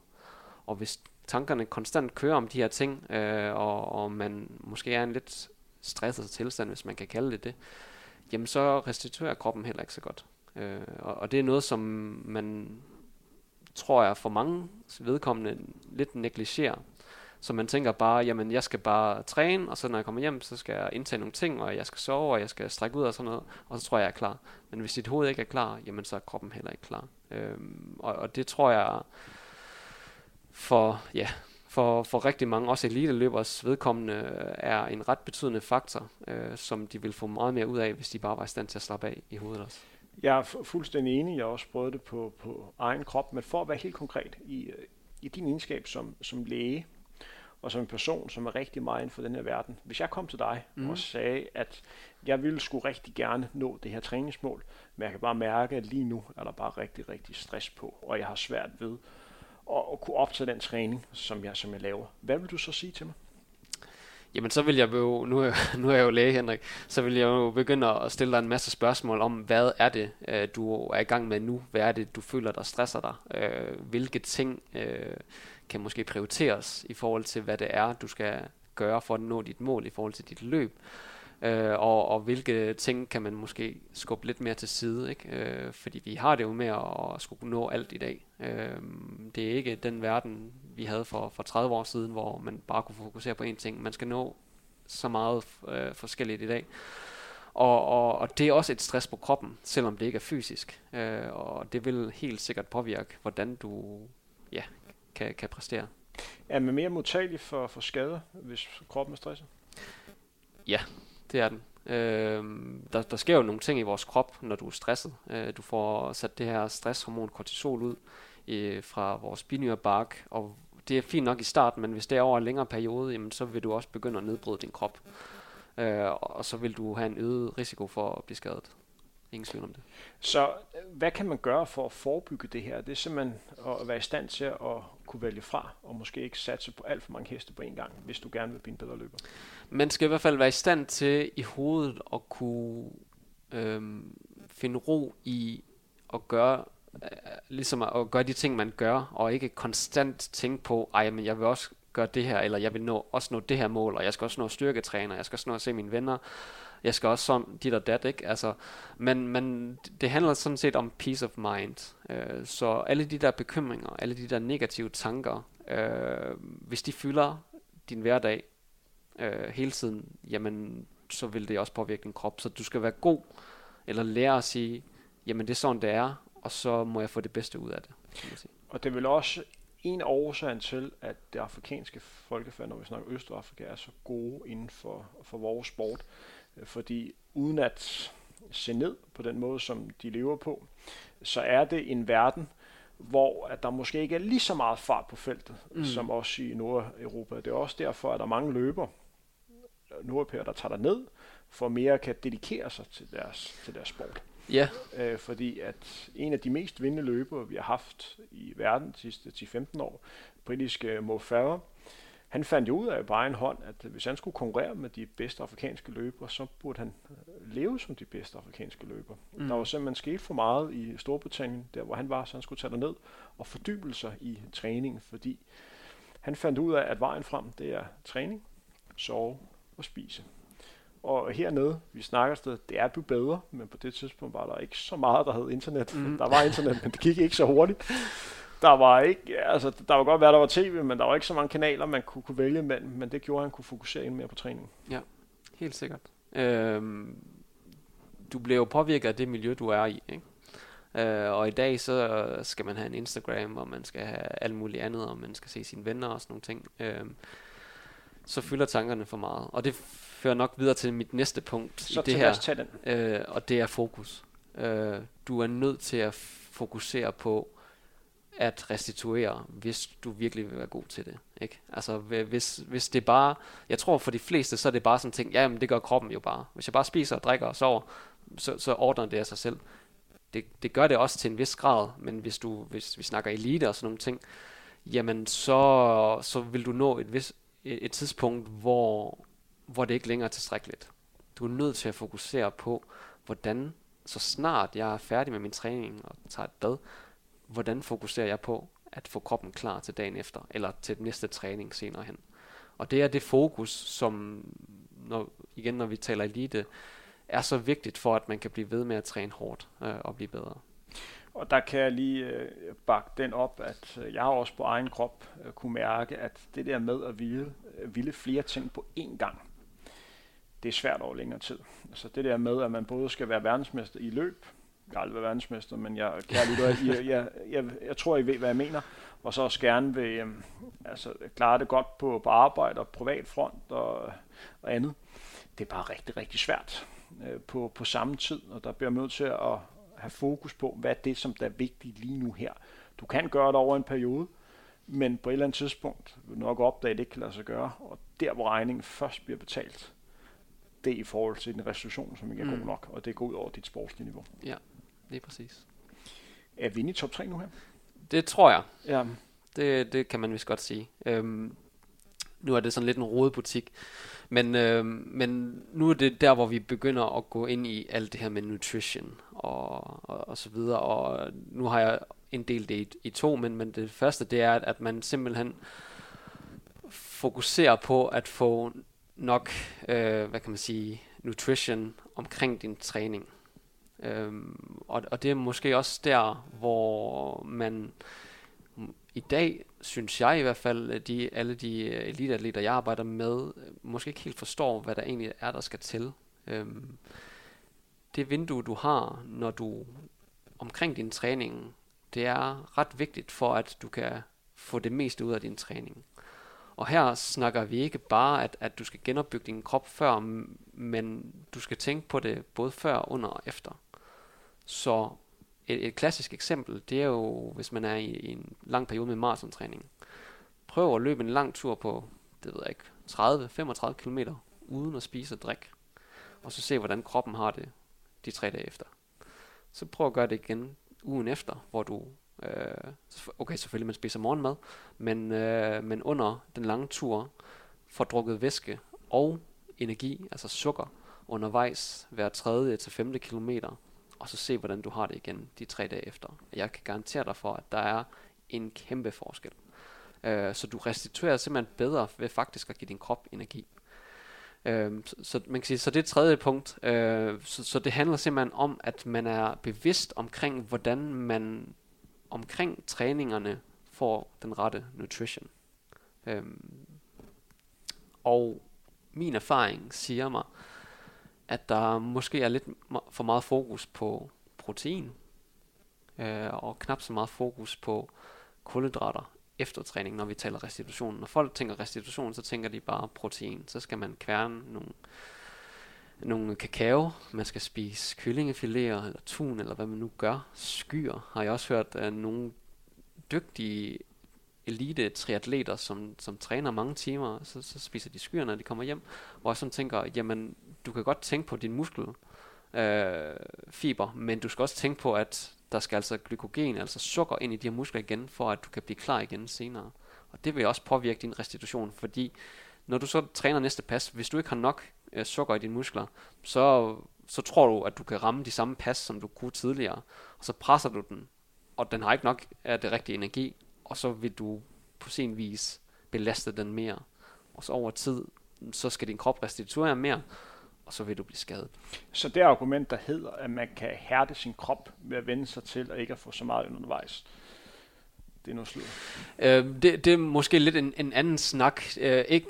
Og hvis tankerne konstant kører om de her ting, øh, og, og man måske er en lidt stresset tilstand, hvis man kan kalde det det, jamen så restituerer kroppen heller ikke så godt. Øh, og, og det er noget, som man tror jeg, for mange vedkommende lidt negligerer. Så man tænker bare, jamen jeg skal bare træne, og så når jeg kommer hjem, så skal jeg indtage nogle ting, og jeg skal sove, og jeg skal strække ud og sådan noget, og så tror jeg, jeg er klar. Men hvis dit hoved ikke er klar, jamen så er kroppen heller ikke klar. Øhm, og, og det tror jeg for, ja, for, for rigtig mange, også elite-løbers vedkommende, er en ret betydende faktor, øh, som de vil få meget mere ud af, hvis de bare var i stand til at slappe af i hovedet også. Jeg er fuldstændig enig. Jeg har også prøvet det på, på egen krop. Men for at være helt konkret, i, i din egenskab som, som læge, og som en person, som er rigtig meget inden for den her verden. Hvis jeg kom til dig mm. og sagde, at jeg ville sgu rigtig gerne nå det her træningsmål, men jeg kan bare mærke, at lige nu er der bare rigtig, rigtig stress på, og jeg har svært ved at, at kunne optage den træning, som jeg, som jeg laver. Hvad vil du så sige til mig? Jamen så vil jeg jo, nu er, *laughs* nu er jeg jo læge Henrik, så vil jeg jo begynde at stille dig en masse spørgsmål om, hvad er det, øh, du er i gang med nu? Hvad er det, du føler, der stresser dig? Øh, hvilke ting øh, kan måske prioriteres i forhold til, hvad det er, du skal gøre for at nå dit mål i forhold til dit løb? Øh, og, og hvilke ting kan man måske skubbe lidt mere til side, ikke? Øh, fordi vi har det jo med at, at skulle nå alt i dag. Øh, det er ikke den verden, vi havde for, for 30 år siden, hvor man bare kunne fokusere på én ting. Man skal nå så meget øh, forskelligt i dag. Og, og, og det er også et stress på kroppen, selvom det ikke er fysisk. Øh, og det vil helt sikkert påvirke, hvordan du ja, kan, kan præstere. Er man mere modtagelig for, for skader, hvis kroppen er stresset? Ja, det er den. Øh, der, der sker jo nogle ting i vores krop, når du er stresset. Øh, du får sat det her stresshormon kortisol ud øh, fra vores binyrebark, og det er fint nok i starten, men hvis det er over en længere periode, jamen, så vil du også begynde at nedbryde din krop. Øh, og så vil du have en øget risiko for at blive skadet. Ingen tvivl om det. Så øh, hvad kan man gøre for at forebygge det her? Det er simpelthen at være i stand til at kunne vælge fra, og måske ikke satse på alt for mange heste på en gang, hvis du gerne vil blive en bedre løber. Man skal i hvert fald være i stand til i hovedet at kunne øhm, finde ro i at gøre øh, ligesom at gøre de ting, man gør, og ikke konstant tænke på, ej, men jeg vil også gøre det her, eller jeg vil nå, også nå det her mål, og jeg skal også nå styrketræner, jeg skal også nå at se mine venner, jeg skal også som dit og dat, ikke? Altså, men, men det handler sådan set om peace of mind. Øh, så alle de der bekymringer, alle de der negative tanker, øh, hvis de fylder din hverdag øh, hele tiden, jamen så vil det også påvirke din krop. Så du skal være god, eller lære at sige, jamen det er sådan det er, og så må jeg få det bedste ud af det. Og det vil også en af årsagen til, at det afrikanske folkefærd, når vi snakker Østafrika, er så gode inden for, for vores sport, fordi uden at se ned på den måde, som de lever på, så er det en verden, hvor at der måske ikke er lige så meget fart på feltet, mm. som også i Nordeuropa. Det er også derfor, at der er mange løber, nordeuropæere, der tager der ned, for mere kan dedikere sig til deres, til deres sport. Ja. Øh, fordi at en af de mest vindende løbere, vi har haft i verden de sidste 10-15 år, britiske Mo Farah, han fandt jo ud af bare en hånd, at hvis han skulle konkurrere med de bedste afrikanske løbere, så burde han leve som de bedste afrikanske løbere. Mm. Der var simpelthen sket for meget i Storbritannien, der hvor han var, så han skulle tage ned og fordybe sig i træning, fordi han fandt ud af, at vejen frem, det er træning, sove og spise. Og hernede, vi snakker sted, det er blevet bedre, men på det tidspunkt var der ikke så meget, der hed internet. Mm. Der var internet, men det gik ikke så hurtigt der var ikke, altså der var godt være, der var tv, men der var ikke så mange kanaler, man kunne, kunne vælge imellem, men det gjorde, at han kunne fokusere endnu mere på træning. Ja, helt sikkert. Øhm, du bliver jo påvirket af det miljø, du er i, ikke? Øh, og i dag så skal man have en Instagram, og man skal have alt muligt andet, og man skal se sine venner og sådan nogle ting. Øh, så fylder tankerne for meget. Og det fører nok videre til mit næste punkt så i det her. Øh, og det er fokus. Øh, du er nødt til at fokusere på at restituere, hvis du virkelig vil være god til det. Ikke? Altså hvis, hvis det bare, jeg tror for de fleste, så er det bare sådan ting, ja, men det gør kroppen jo bare. Hvis jeg bare spiser, drikker og sover, så, så ordner det af sig selv. Det, det gør det også til en vis grad, men hvis du hvis vi snakker elite og sådan nogle ting, jamen så, så vil du nå et, vis, et, et tidspunkt, hvor, hvor det ikke længere er tilstrækkeligt. Du er nødt til at fokusere på, hvordan så snart jeg er færdig med min træning og tager et bad, hvordan fokuserer jeg på at få kroppen klar til dagen efter, eller til den næste træning senere hen. Og det er det fokus, som, når, igen når vi taler elite, er så vigtigt for, at man kan blive ved med at træne hårdt øh, og blive bedre. Og der kan jeg lige øh, bakke den op, at øh, jeg har også på egen krop øh, kunne mærke, at det der med at ville, øh, ville flere ting på én gang, det er svært over længere tid. Altså det der med, at man både skal være verdensmester i løb, jeg har aldrig været verdensmester, men jeg, kære lytter, jeg, jeg, jeg, jeg tror, I ved, hvad jeg mener. Og så også gerne vil øhm, altså, klare det godt på, på arbejde og privat front og, og andet. Det er bare rigtig, rigtig svært øh, på, på samme tid, og der bliver man nødt til at have fokus på, hvad er det, som der er vigtigt lige nu her. Du kan gøre det over en periode, men på et eller andet tidspunkt vil du nok opdage, at det ikke kan lade sig gøre, og der, hvor regningen først bliver betalt, det er i forhold til en restitution, som ikke er mm. god nok, og det går ud over dit sportslige niveau. Ja, lige præcis. Er vi inde i top 3 nu her? Det tror jeg. Ja. Det, det kan man vist godt sige. Øhm, nu er det sådan lidt en rodebutik. Men, øhm, men nu er det der, hvor vi begynder at gå ind i alt det her med nutrition og, og, og så videre. Og nu har jeg en del det i, i to, men, men det første det er, at man simpelthen fokuserer på at få nok, øh, hvad kan man sige, nutrition omkring din træning. Øhm, og, og det er måske også der, hvor man i dag, synes jeg i hvert fald, de, alle de øh, eliteatleter, jeg arbejder med, øh, måske ikke helt forstår, hvad der egentlig er, der skal til. Øhm, det vindue, du har, når du omkring din træning, det er ret vigtigt for, at du kan få det meste ud af din træning. Og her snakker vi ikke bare, at, at du skal genopbygge din krop før, men du skal tænke på det både før, under og efter. Så et, et klassisk eksempel, det er jo, hvis man er i, i en lang periode med maratontræning. Prøv at løbe en lang tur på, det ved jeg ikke, 30-35 km uden at spise og drikke. Og så se, hvordan kroppen har det de tre dage efter. Så prøv at gøre det igen ugen efter, hvor du, øh, okay selvfølgelig man spiser morgenmad, men, øh, men under den lange tur får drukket væske og energi, altså sukker, undervejs hver tredje til femte kilometer, og så se, hvordan du har det igen de tre dage efter. Jeg kan garantere dig for, at der er en kæmpe forskel. Øh, så du restituerer simpelthen bedre ved faktisk at give din krop energi. Øh, så, så man kan sige, så det er et tredje punkt. Øh, så, så det handler simpelthen om, at man er bevidst omkring, hvordan man omkring træningerne får den rette nutrition. Øh, og min erfaring siger mig, at der måske er lidt for meget fokus på protein, øh, og knap så meget fokus på kulhydrater efter træning, når vi taler restitution. Når folk tænker restitution, så tænker de bare protein. Så skal man kværne nogle, nogle kakao, man skal spise kyllingefiléer, eller tun, eller hvad man nu gør. Skyer har jeg også hørt af nogle dygtige elite triatleter, som, som træner mange timer, så, så spiser de skyer, når de kommer hjem, hvor jeg sådan tænker, jamen, du kan godt tænke på din muskel, øh, fiber, men du skal også tænke på, at der skal altså glykogen, altså sukker ind i de her muskler igen, for at du kan blive klar igen senere. Og det vil også påvirke din restitution, fordi når du så træner næste pas, hvis du ikke har nok øh, sukker i dine muskler, så, så tror du, at du kan ramme de samme pas, som du kunne tidligere, og så presser du den, og den har ikke nok af det rigtige energi, og så vil du på sin vis belaste den mere. Og så over tid, så skal din krop restituere mere, og så vil du blive skadet. Så det argument, der hedder, at man kan hærde sin krop ved at vende sig til og ikke at få så meget undervejs, det er noget slud. Øh, det, det er måske lidt en, en anden snak. Øh, ikke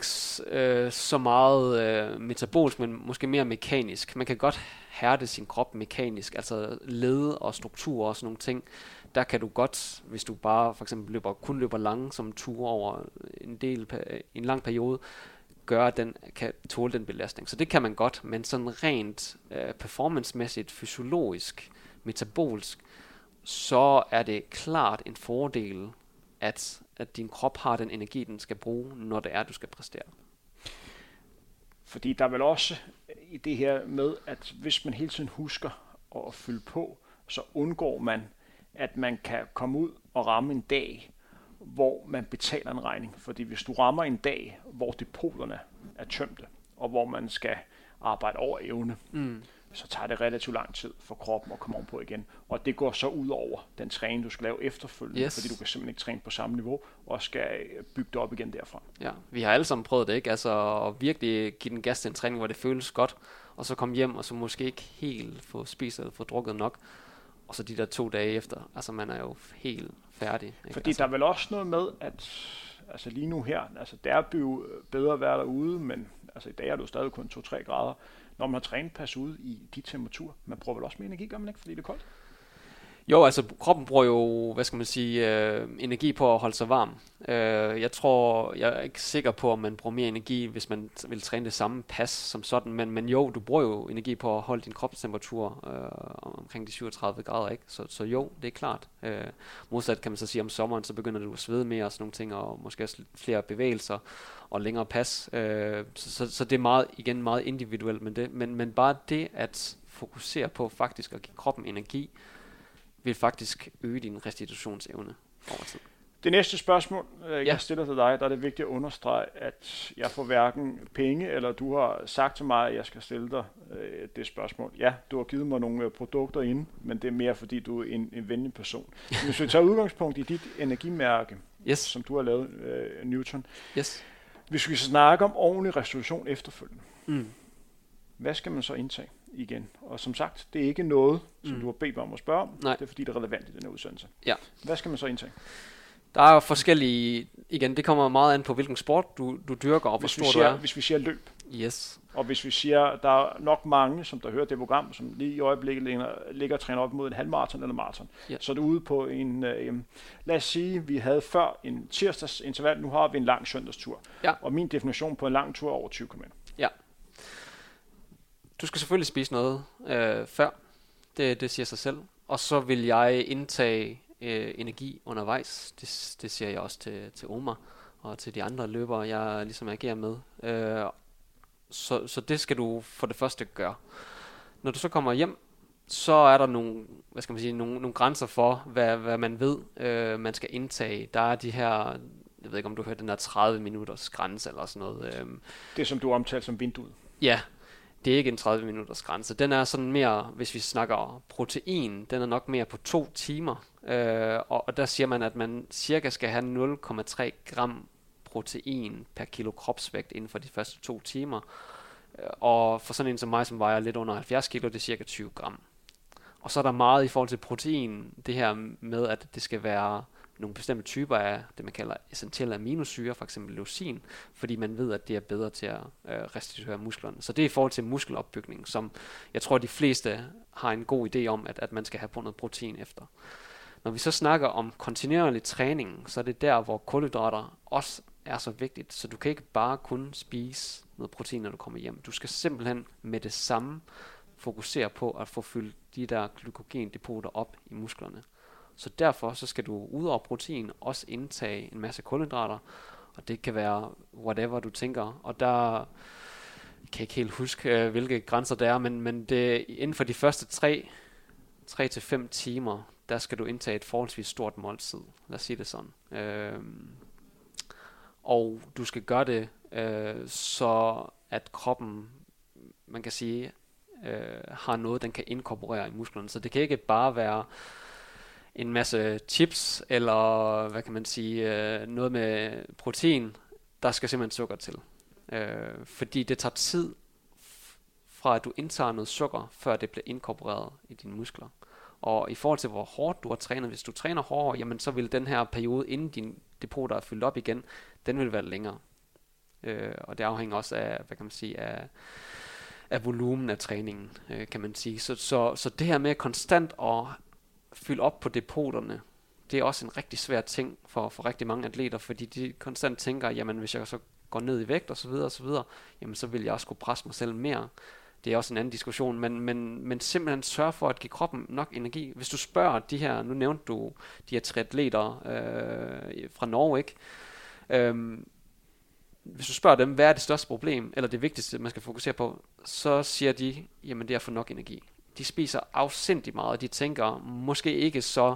øh, så meget øh, metabolsk, men måske mere mekanisk. Man kan godt hærde sin krop mekanisk, altså led og struktur og sådan nogle ting. Der kan du godt, hvis du bare for eksempel løber, kun løber lange som ture over en del en lang periode, gøre, at den kan tåle den belastning. Så det kan man godt, men sådan rent øh, performancemæssigt, fysiologisk, metabolsk, så er det klart en fordel, at, at din krop har den energi, den skal bruge, når det er, du skal præstere. Fordi der er vel også i det her med, at hvis man hele tiden husker at fylde på, så undgår man, at man kan komme ud og ramme en dag, hvor man betaler en regning. Fordi hvis du rammer en dag, hvor depoterne er tømte, og hvor man skal arbejde over evne, mm. så tager det relativt lang tid for kroppen at komme på igen. Og det går så ud over den træning, du skal lave efterfølgende, yes. fordi du kan simpelthen ikke træne på samme niveau, og skal bygge det op igen derfra. Ja, vi har alle sammen prøvet det, ikke? Altså at virkelig give den gas til en træning, hvor det føles godt, og så komme hjem, og så måske ikke helt få spist eller få drukket nok. Og så de der to dage efter, altså man er jo helt færdig. Ikke? Fordi altså. der er vel også noget med, at altså lige nu her, altså det er jo bedre at være derude, men altså i dag er det jo stadig kun 2-3 grader. Når man har trænet pas ude i de temperaturer, man bruger vel også mere energi, gør man ikke, fordi det er koldt? Jo, altså kroppen bruger jo, hvad skal man sige, øh, energi på at holde sig varm. Øh, jeg tror, jeg er ikke sikker på, om man bruger mere energi, hvis man vil træne det samme pas som sådan, men, men jo, du bruger jo energi på at holde din kropstemperatur øh, omkring de 37 grader, ikke? Så, så jo, det er klart. Øh, modsat kan man så sige, om sommeren, så begynder du at svede mere og sådan nogle ting, og måske også flere bevægelser og længere pas. Øh, så, så, så det er meget, igen meget individuelt, men, det, men, men bare det at fokusere på faktisk at give kroppen energi, vil faktisk øge din restitutionsevne over tid. Det næste spørgsmål, øh, jeg ja. stiller til dig, der er det vigtigt at understrege, at jeg får hverken penge, eller du har sagt til mig, at jeg skal stille dig øh, det spørgsmål. Ja, du har givet mig nogle øh, produkter ind, men det er mere fordi, du er en, en venlig person. Hvis vi tager udgangspunkt i dit energimærke, yes. som du har lavet, øh, Newton. Yes. Hvis vi skal snakke om ordentlig restitution efterfølgende, mm. hvad skal man så indtage? Igen. Og som sagt, det er ikke noget, som mm. du har bedt mig om at spørge om. Nej. Det er fordi, det er relevant i den her udsendelse. Ja. Hvad skal man så indtage? Der er forskellige, igen, det kommer meget an på, hvilken sport du, du dyrker og hvor stor du er. Hvis vi siger løb. Yes. Og hvis vi siger, der er nok mange, som der hører det program, som lige i øjeblikket ligger, ligger og træner op mod en halvmarathon eller maraton, Ja. så er det ude på en, øh, lad os sige, vi havde før en tirsdags interval, nu har vi en lang søndagstur. Ja. Og min definition på en lang tur er over 20 km. Du skal selvfølgelig spise noget øh, før. Det, det siger sig selv. Og så vil jeg indtage øh, energi undervejs. Det, det siger jeg også til, til Omar og til de andre løbere, jeg ligesom agerer med. Øh, så, så det skal du for det første gøre. Når du så kommer hjem, så er der nogle, hvad skal man sige, nogle, nogle grænser for, hvad, hvad man ved, øh, man skal indtage. Der er de her, jeg ved ikke om du hørte den der 30 minutters grænse eller sådan noget. Øh, Det, som du omtalte som vinduet. Ja, det er ikke en 30 minutters grænse. Den er sådan mere, hvis vi snakker protein, den er nok mere på to timer. Øh, og, og der siger man, at man cirka skal have 0,3 gram protein per kilo kropsvægt inden for de første to timer. Øh, og for sådan en som mig, som vejer lidt under 70 kilo, det er cirka 20 gram. Og så er der meget i forhold til protein, det her med, at det skal være nogle bestemte typer af det, man kalder essentielle aminosyre, for eksempel leucin, fordi man ved, at det er bedre til at øh, restituere musklerne. Så det er i forhold til muskelopbygning, som jeg tror, de fleste har en god idé om, at, at man skal have på noget protein efter. Når vi så snakker om kontinuerlig træning, så er det der, hvor kulhydrater også er så vigtigt. Så du kan ikke bare kun spise noget protein, når du kommer hjem. Du skal simpelthen med det samme fokusere på at få fyldt de der glykogendepoter op i musklerne. Så derfor så skal du ud over protein også indtage en masse kulhydrater, og det kan være whatever du tænker. Og der kan jeg ikke helt huske, øh, hvilke grænser der er, men, men det, inden for de første 3, 3 til 5 timer, der skal du indtage et forholdsvis stort måltid. Lad os sige det sådan. Øhm, og du skal gøre det, øh, så at kroppen, man kan sige, øh, har noget, den kan inkorporere i musklerne. Så det kan ikke bare være en masse chips, eller hvad kan man sige, øh, noget med protein. Der skal simpelthen sukker til. Øh, fordi det tager tid fra at du indtager noget sukker, før det bliver inkorporeret i dine muskler. Og i forhold til hvor hårdt du har trænet, hvis du træner hårdere, jamen så vil den her periode, inden din depoter er fyldt op igen, den vil være længere. Øh, og det afhænger også af, hvad kan man sige, af, af volumen af træningen, øh, kan man sige. Så, så, så det her med konstant at fylde op på depoterne, det er også en rigtig svær ting for, for rigtig mange atleter, fordi de konstant tænker, jamen hvis jeg så går ned i vægt og så videre og så videre, jamen så vil jeg også kunne presse mig selv mere. Det er også en anden diskussion, men, men, men simpelthen sørge for at give kroppen nok energi. Hvis du spørger de her, nu nævnte du de her triatleter øh, fra Norge, ikke? Øhm, hvis du spørger dem, hvad er det største problem, eller det vigtigste, man skal fokusere på, så siger de, jamen det er at få nok energi. De spiser afsindig meget, og de tænker måske ikke så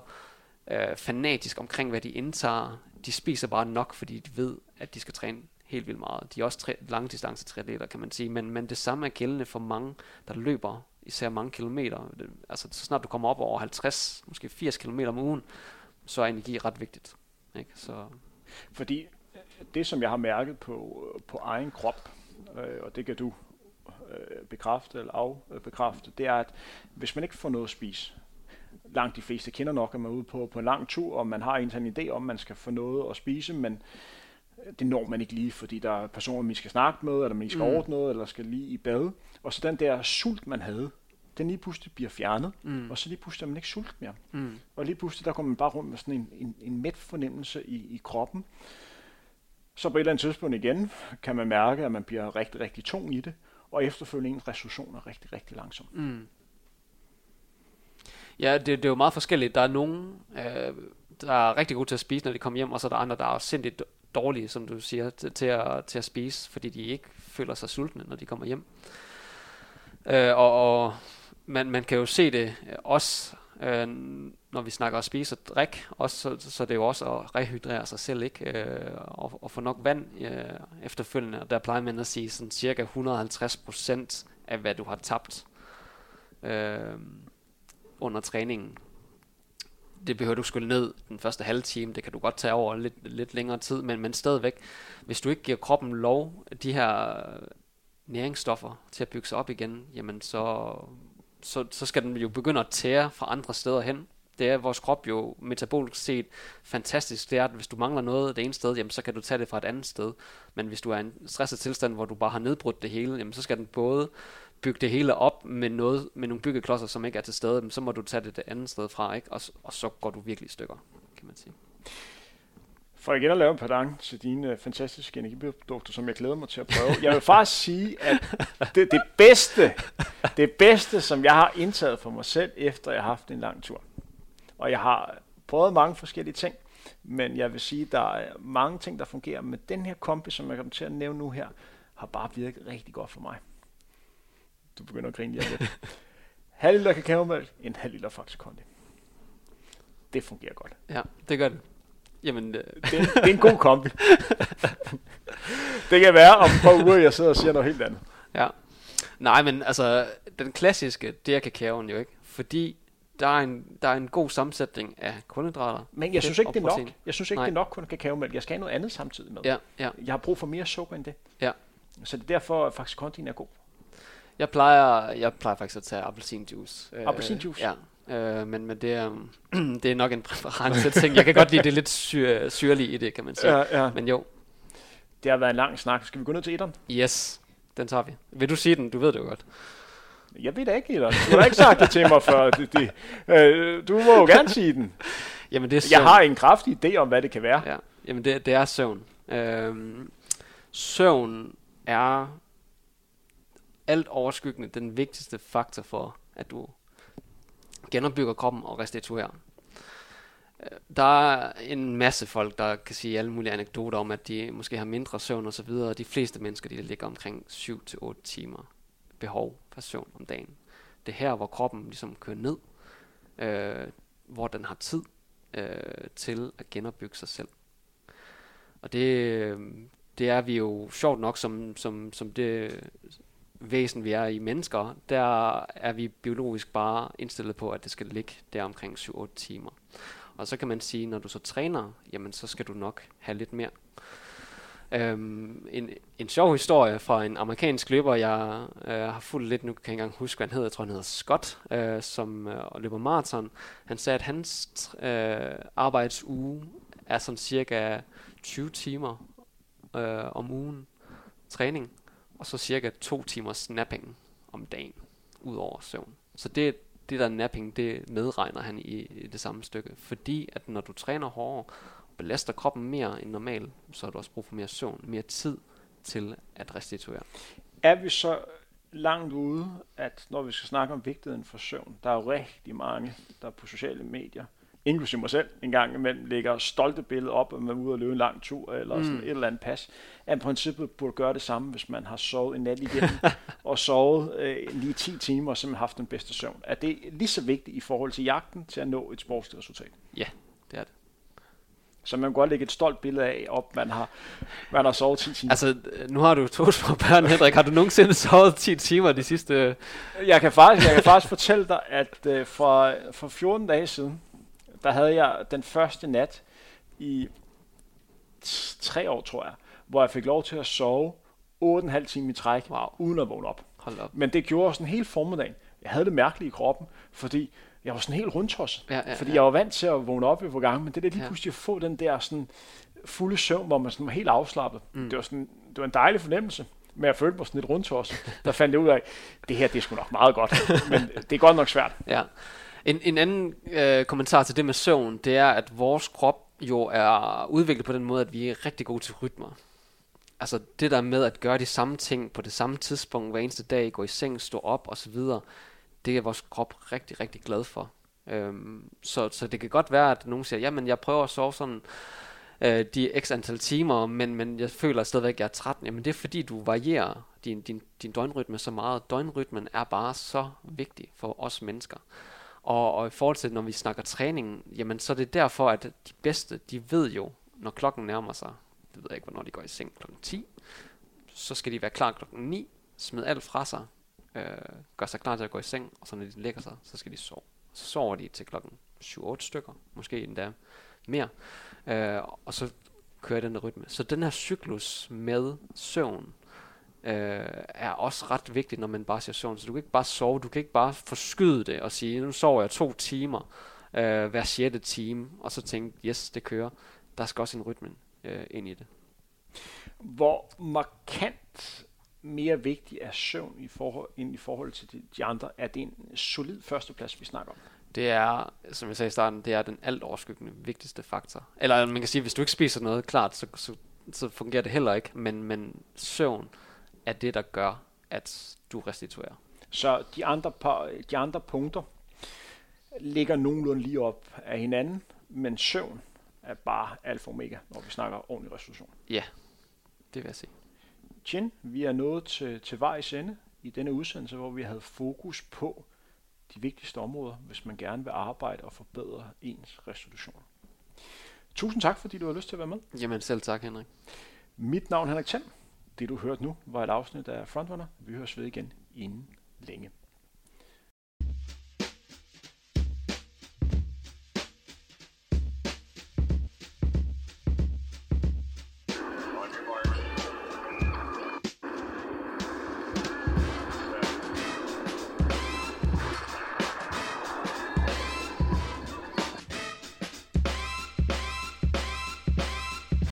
øh, fanatisk omkring, hvad de indtager. De spiser bare nok, fordi de ved, at de skal træne helt vildt meget. De er også tre, langdistance triatleter, kan man sige, men, men det samme er gældende for mange, der løber især mange kilometer. Altså så snart du kommer op over 50, måske 80 km om ugen, så er energi ret vigtigt. Ikke? Så, Fordi øh, det, som jeg har mærket på, øh, på egen krop, øh, og det kan du øh, bekræfte eller afbekræfte, det er, at hvis man ikke får noget at spise, langt de fleste kender nok, at man er ude på, på en lang tur, og man har en idé om, at man skal få noget at spise, men det når man ikke lige, fordi der er personer, man skal snakke med, eller man skal Mm. ordne noget, eller skal lige i bad. Og så den der sult, man havde, den lige pludselig bliver fjernet, mm, og så lige pludselig er man ikke sult mere. mm, Og lige pludselig, der går man bare rundt med sådan en, en, en mæt fornemmelse i, i kroppen. Så på et eller andet tidspunkt igen, kan man mærke, at man bliver rigtig, rigtig tung i det, og efterfølgende ens restitution er rigtig, rigtig langsom. mm. Ja, det, det er jo meget forskelligt. Der er nogen, øh, der er rigtig gode til at spise, når de kommer hjem, og så er der andre, der er sindssygt dårlige, som du siger, til, til, at, til at spise, fordi de ikke føler sig sultne, når de kommer hjem. Øh, og og man, man kan jo se det øh, også, øh, når vi snakker at spise og drikke, også, så, så det er jo også at rehydrere sig selv, ikke? Øh, og, og få nok vand øh, efterfølgende. Og der plejer man at sige sådan cirka 150% af, hvad du har tabt øh, under træningen. Det behøver du skylle ned den første halve time, det kan du godt tage over lidt, lidt længere tid, men, men stadigvæk, hvis du ikke giver kroppen lov, de her øh, næringsstoffer til at bygge sig op igen, jamen så, så, så skal den jo begynde at tære fra andre steder hen. Det er vores krop jo metabolisk set fantastisk. Det er, at hvis du mangler noget det ene sted, jamen, så kan du tage det fra et andet sted. Men hvis du er i en stresset tilstand, hvor du bare har nedbrudt det hele, jamen, så skal den både bygge det hele op med, noget, med nogle byggeklodser, som ikke er til stede, så må du tage det det andet sted fra, ikke? Og, og så går du virkelig i stykker, kan man sige. For igen at lave en pardang til dine øh, fantastiske energiprodukter, som jeg glæder mig til at prøve. Jeg vil faktisk sige, at det, det bedste, det bedste, som jeg har indtaget for mig selv, efter jeg har haft en lang tur. Og jeg har prøvet mange forskellige ting, men jeg vil sige, at der er mange ting, der fungerer. Men den her kombi, som jeg kommer til at nævne nu her, har bare virket rigtig godt for mig. Du begynder at grine lige lidt. halv liter kakaomælk, en halv liter Faxe Kondi. Det fungerer godt. Ja, det gør det. Jamen, øh. det, det er en god kombi. det kan være om et par uger, jeg sidder og siger noget helt andet. Ja. Nej, men altså, den klassiske, det er kakaoen jo ikke. Fordi der er en, der er en god sammensætning af kulhydrater. Men jeg synes ikke, det er nok. Jeg synes ikke, Nej. det er nok kun kakaomælk. Jeg skal have noget andet samtidig med. Ja, ja. Jeg har brug for mere sukker end det. Ja. Så det er derfor, at faktisk Contin er god. Jeg plejer, jeg plejer faktisk at tage appelsinjuice. Øh, appelsinjuice? Øh, ja. Øh, men, men det, er, *clears throat* det er nok en præference ting. Jeg kan godt lide det lidt syr, syrlige i det, kan man sige. Ja, ja. Men jo. Det har været en lang snak. Skal vi gå ned til etteren? Yes, den tager vi. Vil du sige den? Du ved det jo godt. Jeg ved da ikke, Etter. Du har ikke sagt det til mig før. Det, det, øh, du må jo gerne sige den. *laughs* Jamen, det er jeg har en kraftig idé om, hvad det kan være. Ja. Jamen, det, det er søvn. Øhm, søvn er alt overskyggende den vigtigste faktor for, at du genopbygger kroppen og restituerer. Øh, der er en masse folk, der kan sige alle mulige anekdoter om, at de måske har mindre søvn og så videre. De fleste mennesker, de ligger omkring 7-8 timer behov for søvn om dagen. Det er her, hvor kroppen ligesom kører ned, øh, hvor den har tid øh, til at genopbygge sig selv. Og det, øh, det er vi jo sjovt nok som, som, som det væsen, vi er i mennesker, der er vi biologisk bare indstillet på, at det skal ligge der omkring 7-8 timer. Og så kan man sige, når du så træner, jamen så skal du nok have lidt mere. Øhm, en, en sjov historie fra en amerikansk løber, jeg øh, har fulgt lidt, nu kan jeg ikke engang huske, hvad han hedder, jeg tror han hedder Scott, øh, som øh, løber maraton. Han sagde, at hans øh, arbejdsuge er sådan cirka 20 timer øh, om ugen træning og så cirka to timer snapping om dagen, ud over søvn. Så det, det der napping, det medregner han i, i det samme stykke. Fordi at når du træner hårdere, belaster kroppen mere end normalt, så har du også brug for mere søvn, mere tid til at restituere. Er vi så langt ude, at når vi skal snakke om vigtigheden for søvn, der er jo rigtig mange, der på sociale medier inklusive mig selv, en gang imellem lægger stolte billeder op, at man er ude og løbe en lang tur, eller mm. sådan et eller andet pas, at princippet burde gøre det samme, hvis man har sovet en nat igennem, *laughs* og sovet øh, lige 10 timer, og simpelthen haft den bedste søvn. Er det lige så vigtigt i forhold til jagten til at nå et sportsligt resultat? Ja, det er det. Så man kan godt lægge et stolt billede af, op man har, man har sovet 10 timer. Altså, nu har du to små børn, Henrik. Har du nogensinde sovet 10 timer de sidste... Jeg kan faktisk, jeg kan faktisk fortælle dig, at uh, for, for 14 dage siden, der havde jeg den første nat i tre år, tror jeg, hvor jeg fik lov til at sove 8,5 timer i træk, wow. uden at vågne op. Hold op. Men det gjorde sådan hele formiddagen. Jeg havde det mærkeligt i kroppen, fordi jeg var sådan helt rundtosset. Ja, ja, fordi ja. jeg var vant til at vågne op i gang, men det der lige pludselig at få den der sådan fulde søvn, hvor man sådan var helt afslappet. Mm. Det var sådan, det var en dejlig fornemmelse men jeg følte mig sådan lidt rundtosset. Der fandt jeg ud af, det her det er sgu nok meget godt, men det er godt nok svært. Ja. En, en anden øh, kommentar til det med søvn, det er, at vores krop jo er udviklet på den måde, at vi er rigtig gode til rytmer. Altså det der med at gøre de samme ting på det samme tidspunkt hver eneste dag, gå i seng, stå op osv., det er vores krop rigtig, rigtig glad for. Øhm, så, så det kan godt være, at nogen siger, jamen jeg prøver at sove sådan øh, de x antal timer, men, men jeg føler stadigvæk, at jeg er træt. Jamen det er fordi, du varierer din, din, din døgnrytme så meget. Døgnrytmen er bare så vigtig for os mennesker. Og, og i forhold til, når vi snakker træning, jamen så er det derfor, at de bedste, de ved jo, når klokken nærmer sig, det ved jeg ikke, hvornår de går i seng klokken 10, så skal de være klar klokken 9, smide alt fra sig, øh, gør sig klar til at gå i seng, og så når de lægger sig, så skal de sove. Så sover de til klokken 7-8 stykker, måske endda mere, øh, og så kører den der rytme. Så den her cyklus med søvn, øh, er også ret vigtigt, når man bare siger søvn. Så du kan ikke bare sove, du kan ikke bare forskyde det og sige, nu sover jeg to timer. øh, hver sjette time, og så tænkte, yes, det kører. Der skal også en rytme øh, ind i det. Hvor markant mere vigtig er søvn i forhold, end i forhold til de, de andre? Er det en solid førsteplads, vi snakker om? Det er, som jeg sagde i starten, det er den alt overskyggende vigtigste faktor. Eller man kan sige, hvis du ikke spiser noget, klart, så, så, så fungerer det heller ikke. Men, men søvn er det, der gør, at du restituerer. Så de andre, par, de andre punkter ligger nogenlunde lige op af hinanden, men søvn er bare alfa og omega, når vi snakker ordentlig restitution. Ja, det vil jeg sige. Jen, vi er nået til, til vejs ende i denne udsendelse, hvor vi havde fokus på de vigtigste områder, hvis man gerne vil arbejde og forbedre ens restitution. Tusind tak, fordi du har lyst til at være med. Jamen selv tak, Henrik. Mit navn er Henrik Thiem. Det du hørte nu var et afsnit af Frontrunner. Vi høres ved igen inden længe.